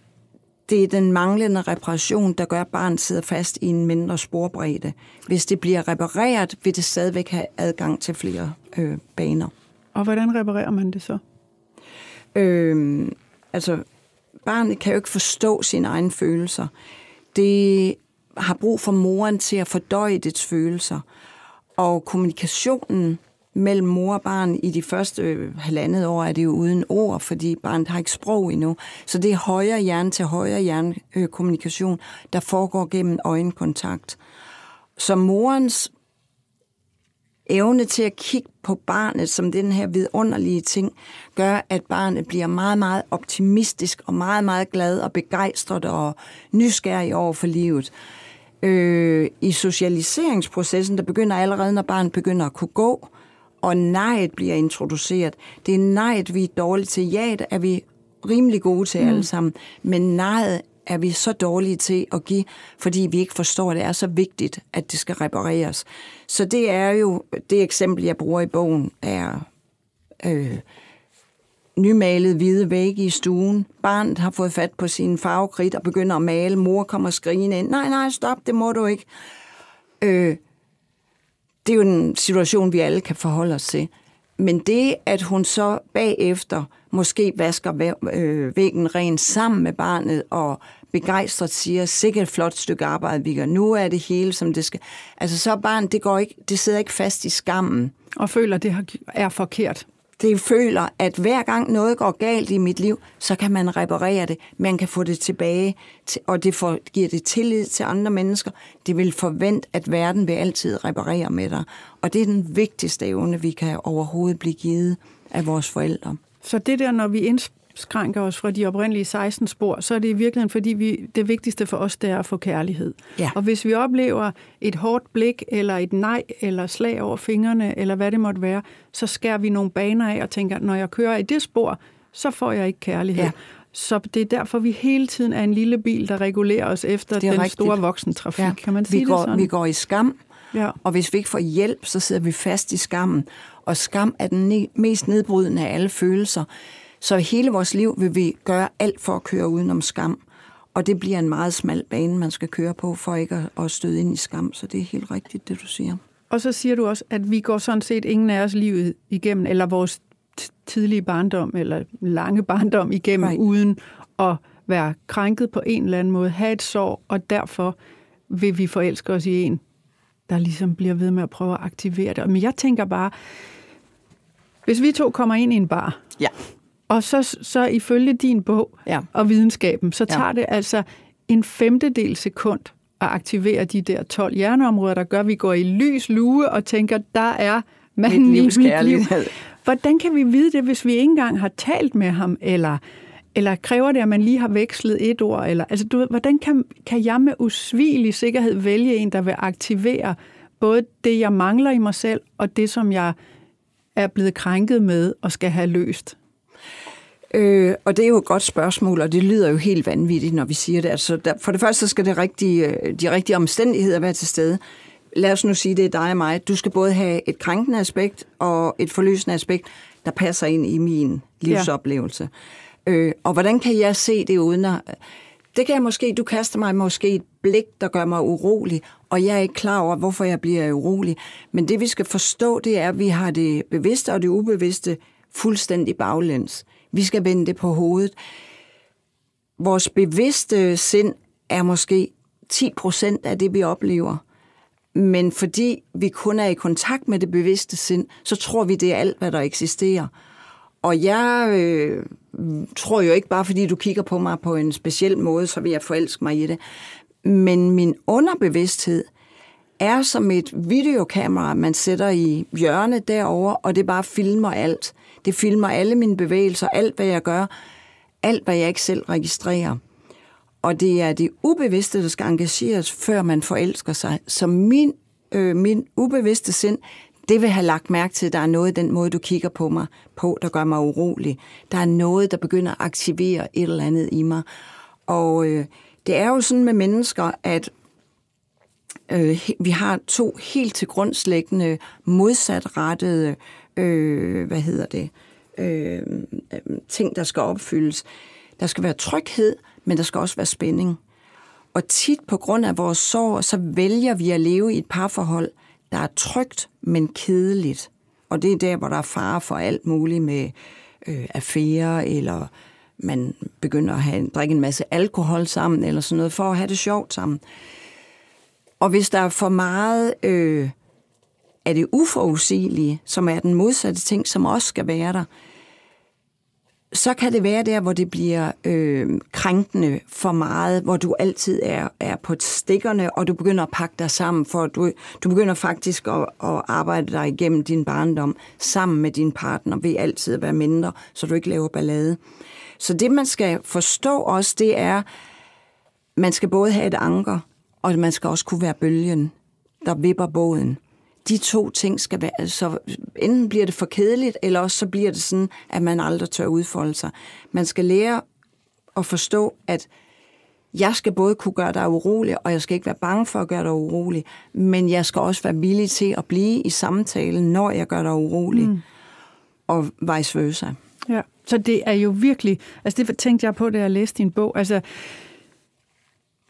S4: det er den manglende reparation, der gør, at barnet sidder fast i en mindre sporbredde. Hvis det bliver repareret, vil det stadigvæk have adgang til flere øh, baner.
S1: Og hvordan reparerer man det så?
S4: Øh, altså, barnet kan jo ikke forstå sine egne følelser. Det har brug for moren til at fordøje dets følelser. Og kommunikationen mellem mor og barn i de første øh, halvandet år er det jo uden ord, fordi barnet har ikke sprog endnu. Så det er højre hjerne til højre hjerne øh, kommunikation, der foregår gennem øjenkontakt. Så morens evne til at kigge på barnet som den her vidunderlige ting, gør, at barnet bliver meget, meget optimistisk og meget, meget glad og begejstret og nysgerrig over for livet. Øh, I socialiseringsprocessen, der begynder allerede, når barnet begynder at kunne gå, og nejet bliver introduceret. Det er nejet, vi er dårlige til. Ja, er vi rimelig gode til mm. alle sammen, men nejet er vi så dårlige til at give, fordi vi ikke forstår, at det er så vigtigt, at det skal repareres. Så det er jo, det eksempel, jeg bruger i bogen, er øh, nymalet hvide vægge i stuen. Barnet har fået fat på sin farvekridt og begynder at male. Mor kommer skrigende ind. Nej, nej, stop, det må du ikke. Øh, det er jo en situation, vi alle kan forholde os til. Men det, at hun så bagefter måske vasker øh, væggen ren sammen med barnet og begejstret siger, sikkert et flot stykke arbejde, vi gør. Nu er det hele, som det skal. Altså så barn, det, går ikke, det sidder ikke fast i skammen.
S1: Og føler, det er forkert.
S4: Det føler, at hver gang noget går galt i mit liv, så kan man reparere det. Man kan få det tilbage, og det får, giver det tillid til andre mennesker. Det vil forvente, at verden vil altid reparere med dig. Og det er den vigtigste evne, vi kan overhovedet blive givet af vores forældre.
S1: Så det der, når vi indskrænker os fra de oprindelige 16 spor, så er det i virkeligheden, fordi vi, det vigtigste for os, det er at få kærlighed.
S4: Ja.
S1: Og hvis vi oplever et hårdt blik, eller et nej, eller slag over fingrene, eller hvad det måtte være, så skærer vi nogle baner af og tænker, når jeg kører i det spor, så får jeg ikke kærlighed. Ja. Så det er derfor, vi hele tiden er en lille bil, der regulerer os efter den rigtigt. store voksentrafik. Ja. Kan man sige
S4: vi går,
S1: det sådan?
S4: Vi går i skam,
S1: Ja.
S4: Og hvis vi ikke får hjælp, så sidder vi fast i skammen. Og skam er den ne- mest nedbrydende af alle følelser. Så hele vores liv vil vi gøre alt for at køre udenom skam. Og det bliver en meget smal bane, man skal køre på, for ikke at, at støde ind i skam. Så det er helt rigtigt, det du siger.
S1: Og så siger du også, at vi går sådan set ingen af os livet igennem, eller vores tidlige barndom, eller lange barndom igennem,
S4: Right.
S1: uden at være krænket på en eller anden måde, have et sår, og derfor vil vi forelske os i en, der ligesom bliver ved med at prøve at aktivere det. Men jeg tænker bare, hvis vi to kommer ind i en bar,
S4: Ja.
S1: og så, så ifølge din bog
S4: Ja.
S1: og videnskaben, så
S4: Ja.
S1: tager det altså en femtedel sekund at aktivere de der 12 hjerneområder, der gør, at vi går i lys lue og tænker, der er manden
S4: Mit
S1: i
S4: livs
S1: mit liv. Hvordan kan vi vide det, hvis vi ikke engang har talt med ham, eller, eller kræver det, at man lige har vekslet et ord? Eller, altså, du ved, hvordan kan, kan jeg med usvigelig sikkerhed vælge en, der vil aktivere både det, jeg mangler i mig selv, og det, som jeg er blevet krænket med og skal have løst?
S4: Øh, og det er jo et godt spørgsmål, og det lyder jo helt vanvittigt, når vi siger det. Altså, der, for det første skal det rigtige, øh, de rigtige omstændigheder være til stede. Lad os nu sige, det er dig og mig. Du skal både have et krænkende aspekt og et forløsende aspekt, der passer ind i min livsoplevelse. Ja. Øh, og hvordan kan jeg se det uden at... Det kan jeg måske, du kaster mig måske et blik, der gør mig urolig, og jeg er ikke klar over, hvorfor jeg bliver urolig. Men det vi skal forstå, det er, at vi har det bevidste og det ubevidste fuldstændig baglæns. Vi skal vende det på hovedet. Vores bevidste sind er måske 10 procent af det, vi oplever. Men fordi vi kun er i kontakt med det bevidste sind, så tror vi, det er alt, hvad der eksisterer. Og jeg øh, tror jo ikke bare, fordi du kigger på mig på en speciel måde, så vil jeg forelske mig i det. Men min underbevidsthed er som et videokamera, man sætter i hjørnet derovre, og det bare filmer alt. Det filmer alle mine bevægelser, alt hvad jeg gør, alt hvad jeg ikke selv registrerer. Og det er det ubevidste, der skal engageres, før man forelsker sig. Så min, øh, min ubevidste sind, det vil have lagt mærke til, at der er noget i den måde, du kigger på mig på, der gør mig urolig. Der er noget, der begynder at aktivere et eller andet i mig. Og øh, det er jo sådan med mennesker, at øh, vi har to helt til grundslæggende modsatrettede, øh, hvad hedder det, øh, øh, ting, der skal opfyldes. Der skal være tryghed, men der skal også være spænding. Og tit på grund af vores sorg, så vælger vi at leve i et parforhold, der er trygt, men kedeligt. Og det er der, hvor der er fare for alt muligt med øh, affærer, eller man begynder at have, drikke en masse alkohol sammen, eller sådan noget, for at have det sjovt sammen. Og hvis der er for meget øh, af det uforudsigelige, som er den modsatte ting, som også skal være der, så kan det være der, hvor det bliver øh, krænkende for meget, hvor du altid er, er på stikkerne, og du begynder at pakke dig sammen, for du, du begynder faktisk at, at arbejde dig igennem din barndom sammen med din partner, ved altid at være mindre, så du ikke laver ballade. Så det, man skal forstå også, det er, man skal både have et anker, og man skal også kunne være bølgen, der vipper båden. De to ting skal være, altså enten bliver det for kedeligt, eller også så bliver det sådan, at man aldrig tør udfolde sig. Man skal lære at forstå, at jeg skal både kunne gøre dig urolig, og jeg skal ikke være bange for at gøre dig urolig, men jeg skal også være villig til at blive i samtalen, når jeg gør dig urolig, mm. og vice versa.
S1: Ja, så det er jo virkelig, altså det tænkte jeg på, da jeg læste din bog, altså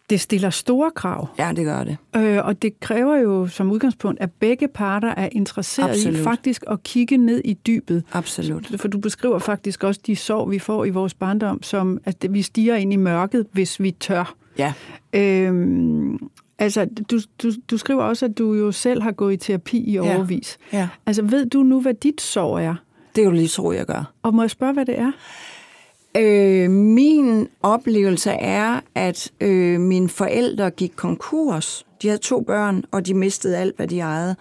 S1: det stiller store krav.
S4: Ja, det gør det.
S1: Øh, og det kræver jo som udgangspunkt, at begge parter er interesseret
S4: Absolut.
S1: i faktisk at kigge ned i dybet.
S4: Absolut.
S1: For du beskriver faktisk også de sår, vi får i vores barndom, som at vi stiger ind i mørket, hvis vi tør.
S4: Ja.
S1: Øhm, altså, du, du, du skriver også, at du jo selv har gået i terapi i overvis.
S4: Ja.
S1: Altså, ved du nu, hvad dit sår er?
S4: Det er jo lige tro, jeg gør.
S1: Og må jeg spørge, hvad det er?
S4: Øh, min oplevelse er, at øh, mine forældre gik konkurs. De havde to børn, og de mistede alt, hvad de ejede.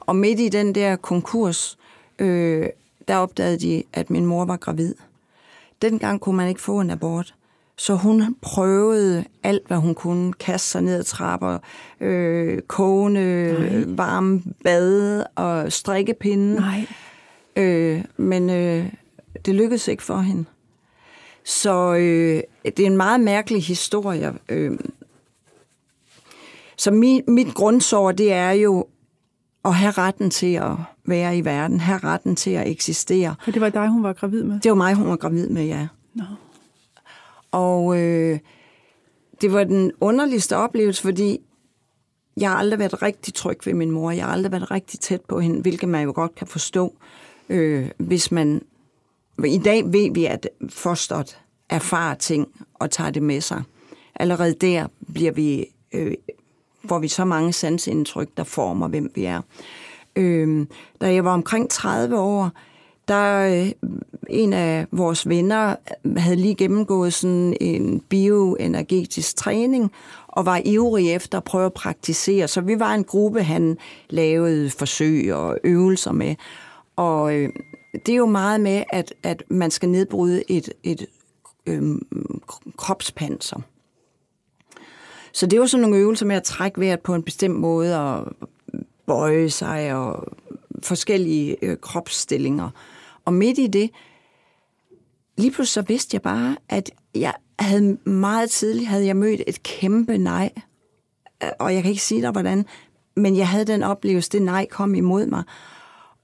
S4: Og midt i den der konkurs, øh, der opdagede de, at min mor var gravid. Dengang kunne man ikke få en abort. Så hun prøvede alt, hvad hun kunne. Kaste sig ned ad trapper, øh, kogende, øh, varme bade og strikkepinde.
S1: Nej.
S4: Øh, men øh, det lykkedes ikke for hende. Så øh, det er en meget mærkelig historie. Øh. Så mit, mit grundsår, det er jo, og have retten til at være i verden, have retten til at eksistere.
S1: For det var dig, hun var gravid med?
S4: Det var mig, hun var gravid med, ja.
S1: Nå.
S4: Og øh, det var den underligste oplevelse, fordi jeg har aldrig været rigtig tryg ved min mor. Jeg har aldrig været rigtig tæt på hende, hvilket man jo godt kan forstå, øh, hvis man... I dag ved vi, at fosteret erfarer ting og tager det med sig. Allerede der bliver vi, øh, får vi så mange sansindtryk, der former, hvem vi er. Øh, da jeg var omkring 30 år, der øh, en af vores venner havde lige gennemgået sådan en bioenergetisk træning, og var ivrig efter at prøve at praktisere. Så vi var en gruppe, han lavede forsøg og øvelser med. Og øh, det er jo meget med, at, at man skal nedbryde et, et øhm, kropspanser. Så det var sådan nogle øvelser med at trække vejret på en bestemt måde og bøje sig og forskellige øh, kropsstillinger. Og midt i det, lige pludselig så vidste jeg bare, at jeg havde meget tidligt havde jeg mødt et kæmpe nej. Og jeg kan ikke sige dig, hvordan, men jeg havde den oplevelse, det nej kom imod mig.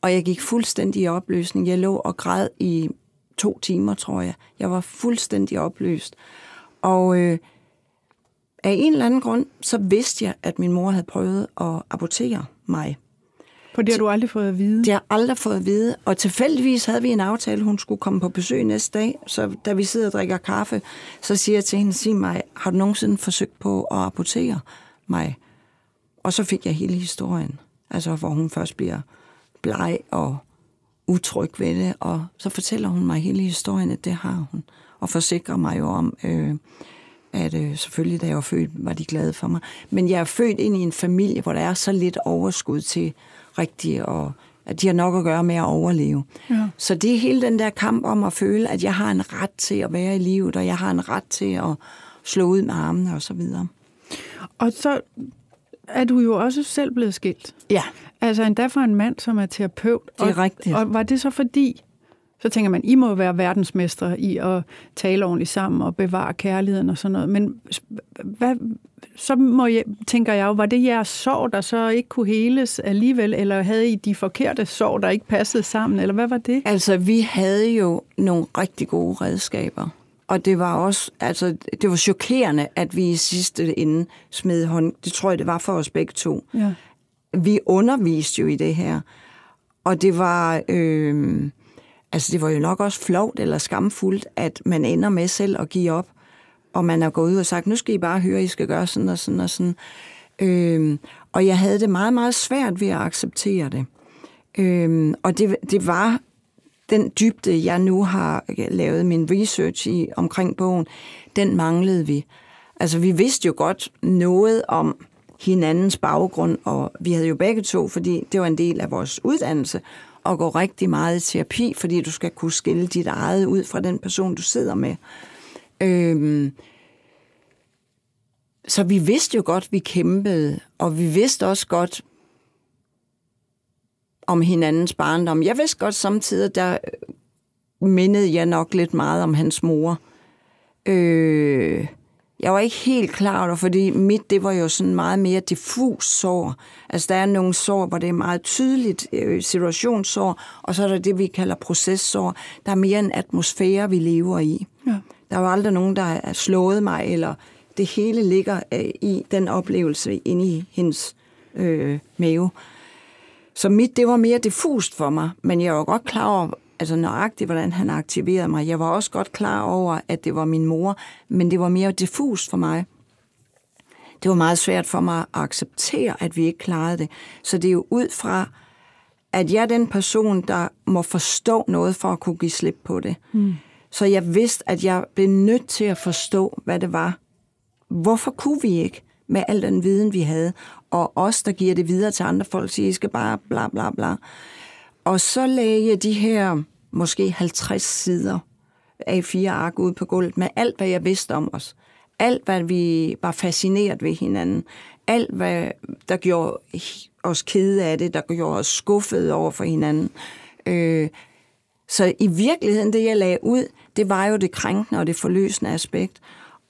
S4: Og jeg gik fuldstændig i opløsning. Jeg lå og græd i to timer, tror jeg. Jeg var fuldstændig opløst. Og øh, af en eller anden grund, så vidste jeg, at min mor havde prøvet at abortere mig.
S1: For det har du aldrig fået at vide?
S4: Det har jeg aldrig fået at vide. Og tilfældigvis havde vi en aftale, hun skulle komme på besøg næste dag. Så da vi sidder og drikker kaffe, så siger jeg til hende, sig mig, har du nogensinde forsøgt på at abortere mig? Og så fik jeg hele historien. Altså, hvor hun først bliver bleg og utryg ved det. Og så fortæller hun mig hele historien, at det har hun. Og forsikrer mig jo om, øh, at øh, selvfølgelig, da jeg var født, var de glade for mig. Men jeg er født ind i en familie, hvor der er så lidt overskud til rigtigt, og at de har nok at gøre med at overleve. Ja. Så det er hele den der kamp om at føle, at jeg har en ret til at være i livet, og jeg har en ret til at slå ud med armene og så videre.
S1: Og så er du jo også selv blevet skilt.
S4: Ja.
S1: Altså endda for en mand, som er terapeut.
S4: Det er
S1: og,
S4: rigtigt.
S1: Og var det så fordi, så tænker man, I må være verdensmestre i at tale ordentligt sammen og bevare kærligheden og sådan noget. Men hvad, så må jeg, tænker jeg jo, var det jeres sorg, der så ikke kunne heles alligevel, eller havde I de forkerte sorg, der ikke passede sammen, eller hvad var det?
S4: Altså, vi havde jo nogle rigtig gode redskaber. Og det var også, altså, det var chokerende, at vi i sidste ende smed hånd. Det tror jeg, det var for os begge to.
S1: Ja.
S4: Vi underviste jo i det her. Og det var, øh, altså det var jo nok også flovt eller skamfuldt, at man ender med selv at give op og man er gået ud og sagt, nu skal I bare høre, I skal gøre sådan og sådan og sådan. Øh, og jeg havde det meget, meget svært ved at acceptere det. Øh, og det, det var den dybde, jeg nu har lavet min research i omkring bogen, den manglede vi. Altså, vi vidste jo godt noget om hinandens baggrund, og vi havde jo begge to, fordi det var en del af vores uddannelse, at gå rigtig meget i terapi, fordi du skal kunne skille dit eget ud fra den person, du sidder med. Øhm, så vi vidste jo godt, vi kæmpede, og vi vidste også godt om hinandens barndom. Jeg vidste godt samtidig, der mindede jeg nok lidt meget om hans mor. Øh, jeg var ikke helt klar over fordi mit, det var jo sådan meget mere diffus sår. Altså, der er nogle sår, hvor det er meget tydeligt øh, situationssår, og så er der det, vi kalder processår. Der er mere en atmosfære, vi lever i. Ja. Der var aldrig nogen, der har slået mig, eller det hele ligger øh, i den oplevelse inde i hendes øh, mave. Så mit, det var mere diffust for mig, men jeg var godt klar over, altså nøjagtigt, hvordan han aktiverede mig. Jeg var også godt klar over, at det var min mor, men det var mere diffust for mig. Det var meget svært for mig at acceptere, at vi ikke klarede det. Så det er jo ud fra, at jeg er den person, der må forstå noget for at kunne give slip på det. Mm. Så jeg vidste, at jeg blev nødt til at forstå, hvad det var. Hvorfor kunne vi ikke med al den viden, vi havde? Og os, der giver det videre til andre folk, siger, I skal bare bla bla bla. Og så lagde jeg de her måske 50 sider af fire ark ud på gulvet med alt, hvad jeg vidste om os. Alt, hvad vi var fascineret ved hinanden. Alt, hvad der gjorde os kede af det, der gjorde os skuffede over for hinanden. Øh, så i virkeligheden, det jeg lagde ud, det var jo det krænkende og det forløsende aspekt.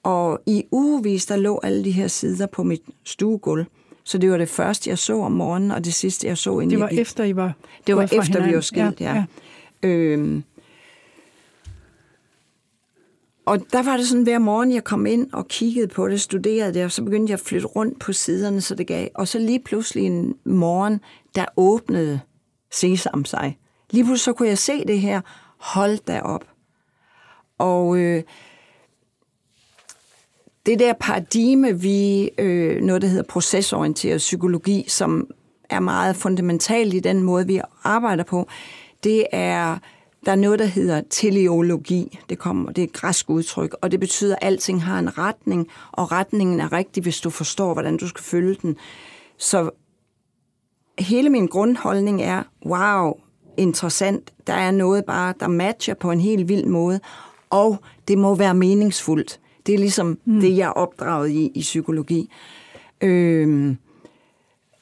S4: Og i ugevis, der lå alle de her sider på mit stuegulv. Så det var det første, jeg så om morgenen, og det sidste, jeg så inden
S1: Det var
S4: jeg gik.
S1: efter, I var
S4: Det var efter, vi
S1: hinanden.
S4: var skilt, ja. ja. Øhm, og der var det sådan, hver morgen, jeg kom ind og kiggede på det, studerede det, og så begyndte jeg at flytte rundt på siderne, så det gav. Og så lige pludselig en morgen, der åbnede Sesam sig. Lige pludselig så kunne jeg se det her. Hold da op. Og øh, det der paradigme, vi, øh, noget der hedder procesorienteret psykologi, som er meget fundamentalt i den måde, vi arbejder på, det er, der er noget, der hedder teleologi. Det, kommer, det er et græsk udtryk, og det betyder, at alting har en retning, og retningen er rigtig, hvis du forstår, hvordan du skal følge den. Så hele min grundholdning er, wow, interessant. Der er noget bare, der matcher på en helt vild måde, og det må være meningsfuldt. Det er ligesom mm. det, jeg er opdraget i i psykologi. Øhm,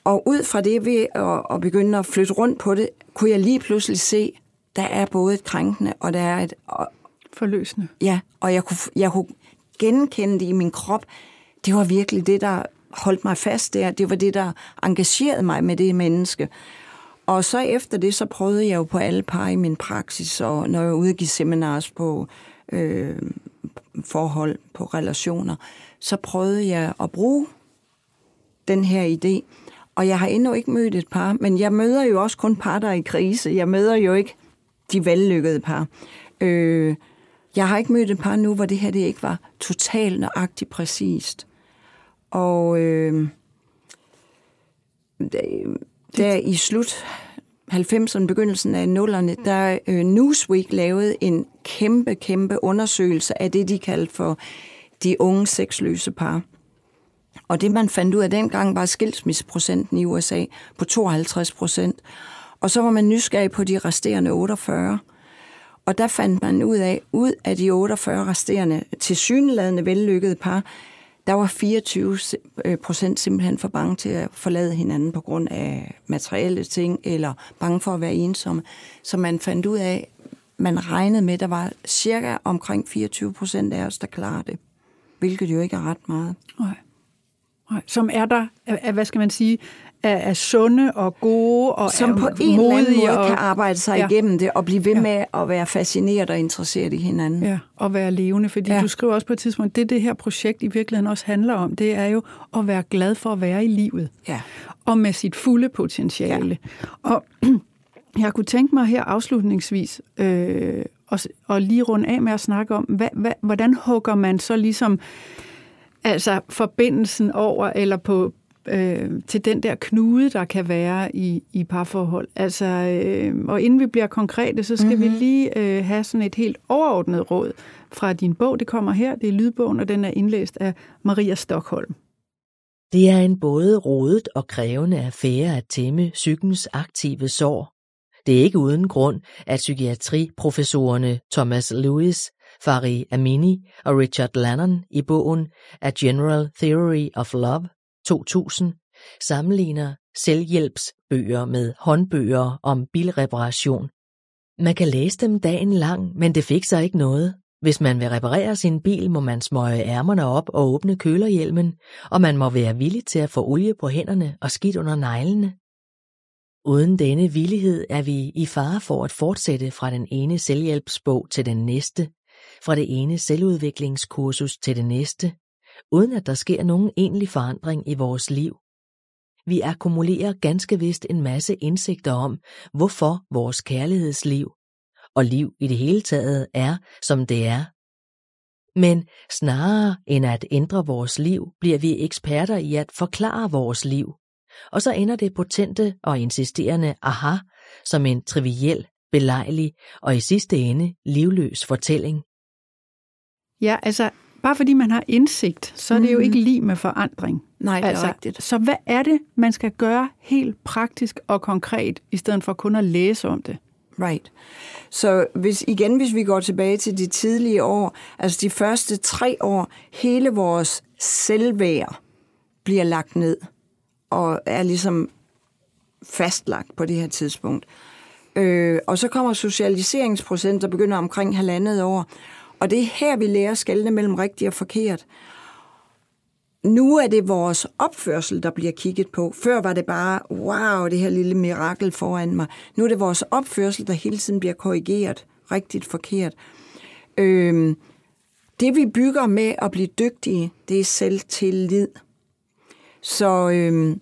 S4: og ud fra det ved at, at begynde at flytte rundt på det, kunne jeg lige pludselig se, der er både et krænkende, og der er et... Og,
S1: Forløsende.
S4: ja, og jeg kunne, jeg kunne genkende det i min krop. Det var virkelig det, der holdt mig fast der. Det var det, der engagerede mig med det menneske. Og så efter det, så prøvede jeg jo på alle par i min praksis, og når jeg udgik seminars på øh, forhold, på relationer, så prøvede jeg at bruge den her idé. Og jeg har endnu ikke mødt et par, men jeg møder jo også kun par, der er i krise. Jeg møder jo ikke de vellykkede par. Øh, jeg har ikke mødt et par nu, hvor det her det ikke var totalt nøjagtigt præcist. Og øh, der i slut 90'erne, begyndelsen af 0'erne, der øh, Newsweek lavede en kæmpe, kæmpe undersøgelse af det, de kaldte for de unge sexløse par. Og det, man fandt ud af dengang, var skilsmisseprocenten i USA på 52 procent. Og så var man nysgerrig på de resterende 48. Og der fandt man ud af, ud af de 48 resterende til syneladende vellykkede par, der var 24 øh, procent simpelthen for bange til at forlade hinanden på grund af materielle ting, eller bange for at være ensomme. Så man fandt ud af, man regnede med, at der var cirka omkring 24 procent af os, der klarede det. Hvilket jo ikke er ret meget.
S1: Nej. Nej. Som er der, hvad skal man sige, er, er sunde og gode og
S4: Som
S1: er
S4: på en eller anden måde
S1: og,
S4: kan arbejde sig
S1: Ja.
S4: igennem det og blive ved
S1: Ja.
S4: med at være fascineret og interesseret i hinanden.
S1: Ja, og være levende, fordi. Ja. du skriver også på et tidspunkt, det det her projekt i virkeligheden også handler om, det er jo at være glad for at være i livet.
S4: Ja.
S1: Og med sit fulde potentiale. Ja. Og (clears throat) jeg kunne tænke mig her afslutningsvis øh, og, og lige runde af med at snakke om, hvad, hvad, hvordan hugger man så ligesom altså forbindelsen over, eller på øh, til den der knude, der kan være i, i parforhold. Altså, øh, og inden vi bliver konkrete, så skal mm-hmm. vi lige øh, have sådan et helt overordnet råd fra din bog. Det kommer her, det er lydbogen, og den er indlæst af Maria Stockholm.
S5: Det er en både rodet og krævende affære at tæmme psykens aktive sår. Det er ikke uden grund, at psykiatriprofessorerne Thomas Lewis, Fari Amini og Richard Lannon i bogen A General Theory of Love 2000 sammenligner selvhjælpsbøger med håndbøger om bilreparation. Man kan læse dem dagen lang, men det fik sig ikke noget. Hvis man vil reparere sin bil, må man smøge ærmerne op og åbne kølerhjelmen, og man må være villig til at få olie på hænderne og skidt under neglene. Uden denne villighed er vi i fare for at fortsætte fra den ene selvhjælpsbog til den næste, fra det ene selvudviklingskursus til det næste, uden at der sker nogen egentlig forandring i vores liv. Vi akkumulerer ganske vist en masse indsigter om, hvorfor vores kærlighedsliv og liv i det hele taget er, som det er. Men snarere end at ændre vores liv, bliver vi eksperter i at forklare vores liv. Og så ender det potente og insisterende aha som en triviel, belejlig og i sidste ende livløs fortælling.
S1: Ja, altså, bare fordi man har indsigt, så er det jo
S4: Mhm.
S1: ikke lige med forandring.
S4: Nej, det er
S1: altså,
S4: rigtigt.
S1: Så hvad er det, man skal gøre helt praktisk og konkret, i stedet for kun at læse om det?
S4: Right. Så hvis, igen, hvis vi går tilbage til de tidlige år, altså de første tre år, hele vores selvværd bliver lagt ned og er ligesom fastlagt på det her tidspunkt. Øh, og så kommer socialiseringsprocent, der begynder omkring halvandet år. Og det er her, vi lærer skældene mellem rigtigt og forkert. nu er det vores opførsel, der bliver kigget på. Før var det bare, wow, det her lille mirakel foran mig. Nu er det vores opførsel, der hele tiden bliver korrigeret, rigtigt forkert. Øhm, det vi bygger med at blive dygtige, det er selvtillid. Så øhm,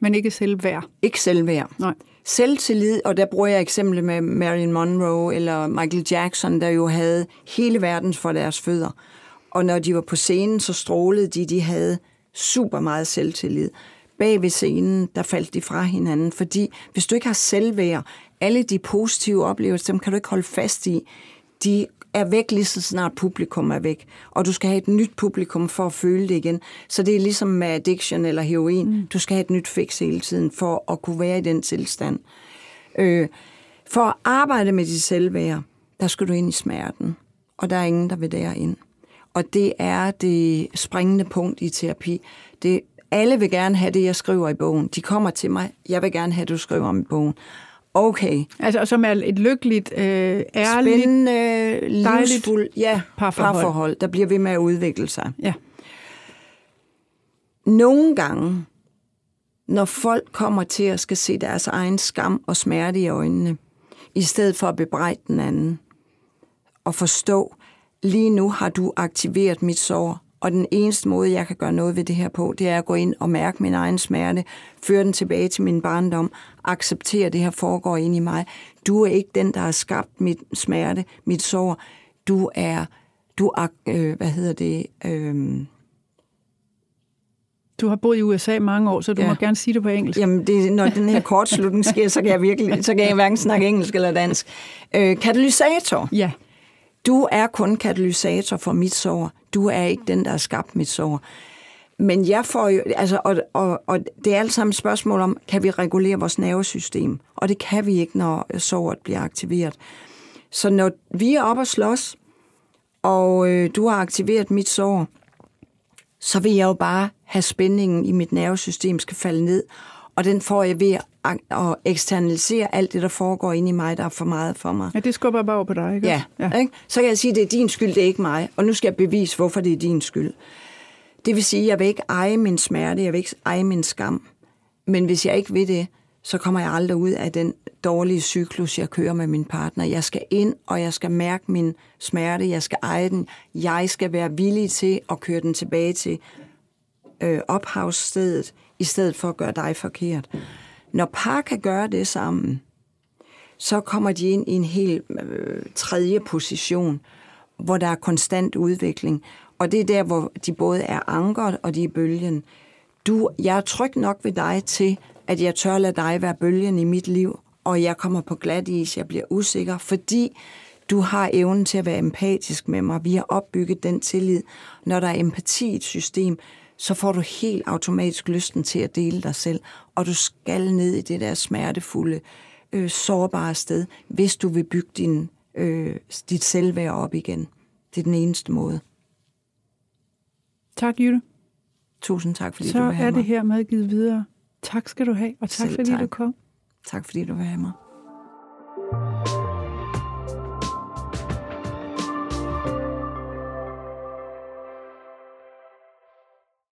S1: Men ikke selvværd.
S4: ikke selvværd.
S1: Nej.
S4: Selvtillid, og der bruger jeg eksempel med Marilyn Monroe eller Michael Jackson, der jo havde hele verden for deres fødder. Og når de var på scenen, så strålede de, de havde super meget selvtillid. Bag ved scenen, der faldt de fra hinanden, fordi hvis du ikke har selvværd, alle de positive oplevelser, dem kan du ikke holde fast i. De er væk lige så snart publikum er væk. Og du skal have et nyt publikum for at føle det igen. Så det er ligesom med addiction eller heroin. Mm. Du skal have et nyt fix hele tiden for at kunne være i den tilstand. Øh, for at arbejde med dit selvværd, der skal du ind i smerten. Og der er ingen, der vil derind. Og det er det springende punkt i terapi. Det, alle vil gerne have det, jeg skriver i bogen. De kommer til mig, jeg vil gerne have, det, du skriver om i bogen. Okay,
S1: Altså, som er et lykkeligt, øh, ærligt...
S4: spændende, livsfuld ja,
S1: parforhold.
S4: parforhold, der bliver ved med at udvikle sig.
S1: Ja.
S4: Nogle gange, når folk kommer til at skal se deres egen skam og smerte i øjnene, i stedet for at bebrejde den anden, og forstå, lige nu har du aktiveret mit sår, og den eneste måde, jeg kan gøre noget ved det her på, det er at gå ind og mærke min egen smerte, føre den tilbage til min barndom, acceptere, at det her foregår ind i mig. Du er ikke den, der har skabt mit smerte, mit sår. Du er, du er øh, hvad hedder det, øh,
S1: Du har boet i USA mange år, så du
S4: Ja.
S1: må gerne sige det på engelsk.
S4: Jamen, det, når den her kortslutning sker, så kan jeg virkelig, så kan jeg hverken snakke engelsk eller dansk. Øh, katalysator.
S1: Ja.
S4: Du er kun katalysator for mit sår. Du er ikke den, der har skabt mit sår. Men jeg får jo, altså, og, og, og det er alt sammen et spørgsmål om, kan vi regulere vores nervesystem? Og det kan vi ikke, når såret bliver aktiveret. Så når vi er oppe og slås, og øh, du har aktiveret mit sår, så vil jeg jo bare have spændingen i mit nervesystem skal falde ned, og den får jeg ved at, eksternalisere alt det, der foregår inde i mig, der er for meget for mig.
S1: ja, det skubber bare over på dig, ikke? Ja,
S4: ja. Ikke? så kan jeg sige, at det er din skyld, det er ikke mig. Og nu skal jeg bevise, hvorfor det er din skyld. Det vil sige, at jeg vil ikke eje min smerte, jeg vil ikke eje min skam. Men hvis jeg ikke vil det, så kommer jeg aldrig ud af den dårlige cyklus, jeg kører med min partner. Jeg skal ind, og jeg skal mærke min smerte, jeg skal eje den. Jeg skal være villig til at køre den tilbage til øh, ophavsstedet, i stedet for at gøre dig forkert. Når par kan gøre det sammen, så kommer de ind i en helt øh, tredje position, hvor der er konstant udvikling. Og det er der, hvor de både er ankeret og de er bølgen. Du, jeg er tryg nok ved dig til, at jeg tør lade dig være bølgen i mit liv, og jeg kommer på glat is, jeg bliver usikker, fordi du har evnen til at være empatisk med mig. Vi har opbygget den tillid. Når der er empati i et system, så får du helt automatisk lysten til at dele dig selv, og du skal ned i det der smertefulde, øh, sårbare sted, hvis du vil bygge din, øh, dit selvværd op igen. Det er den eneste måde.
S1: Tak, Jytte.
S4: Tusind tak, fordi
S1: Så
S4: du vil have
S1: er
S4: mig.
S1: det her med givet videre. Tak skal du have, og tak
S4: Selv
S1: fordi
S4: tak.
S1: du kom.
S4: Tak fordi du vil have mig.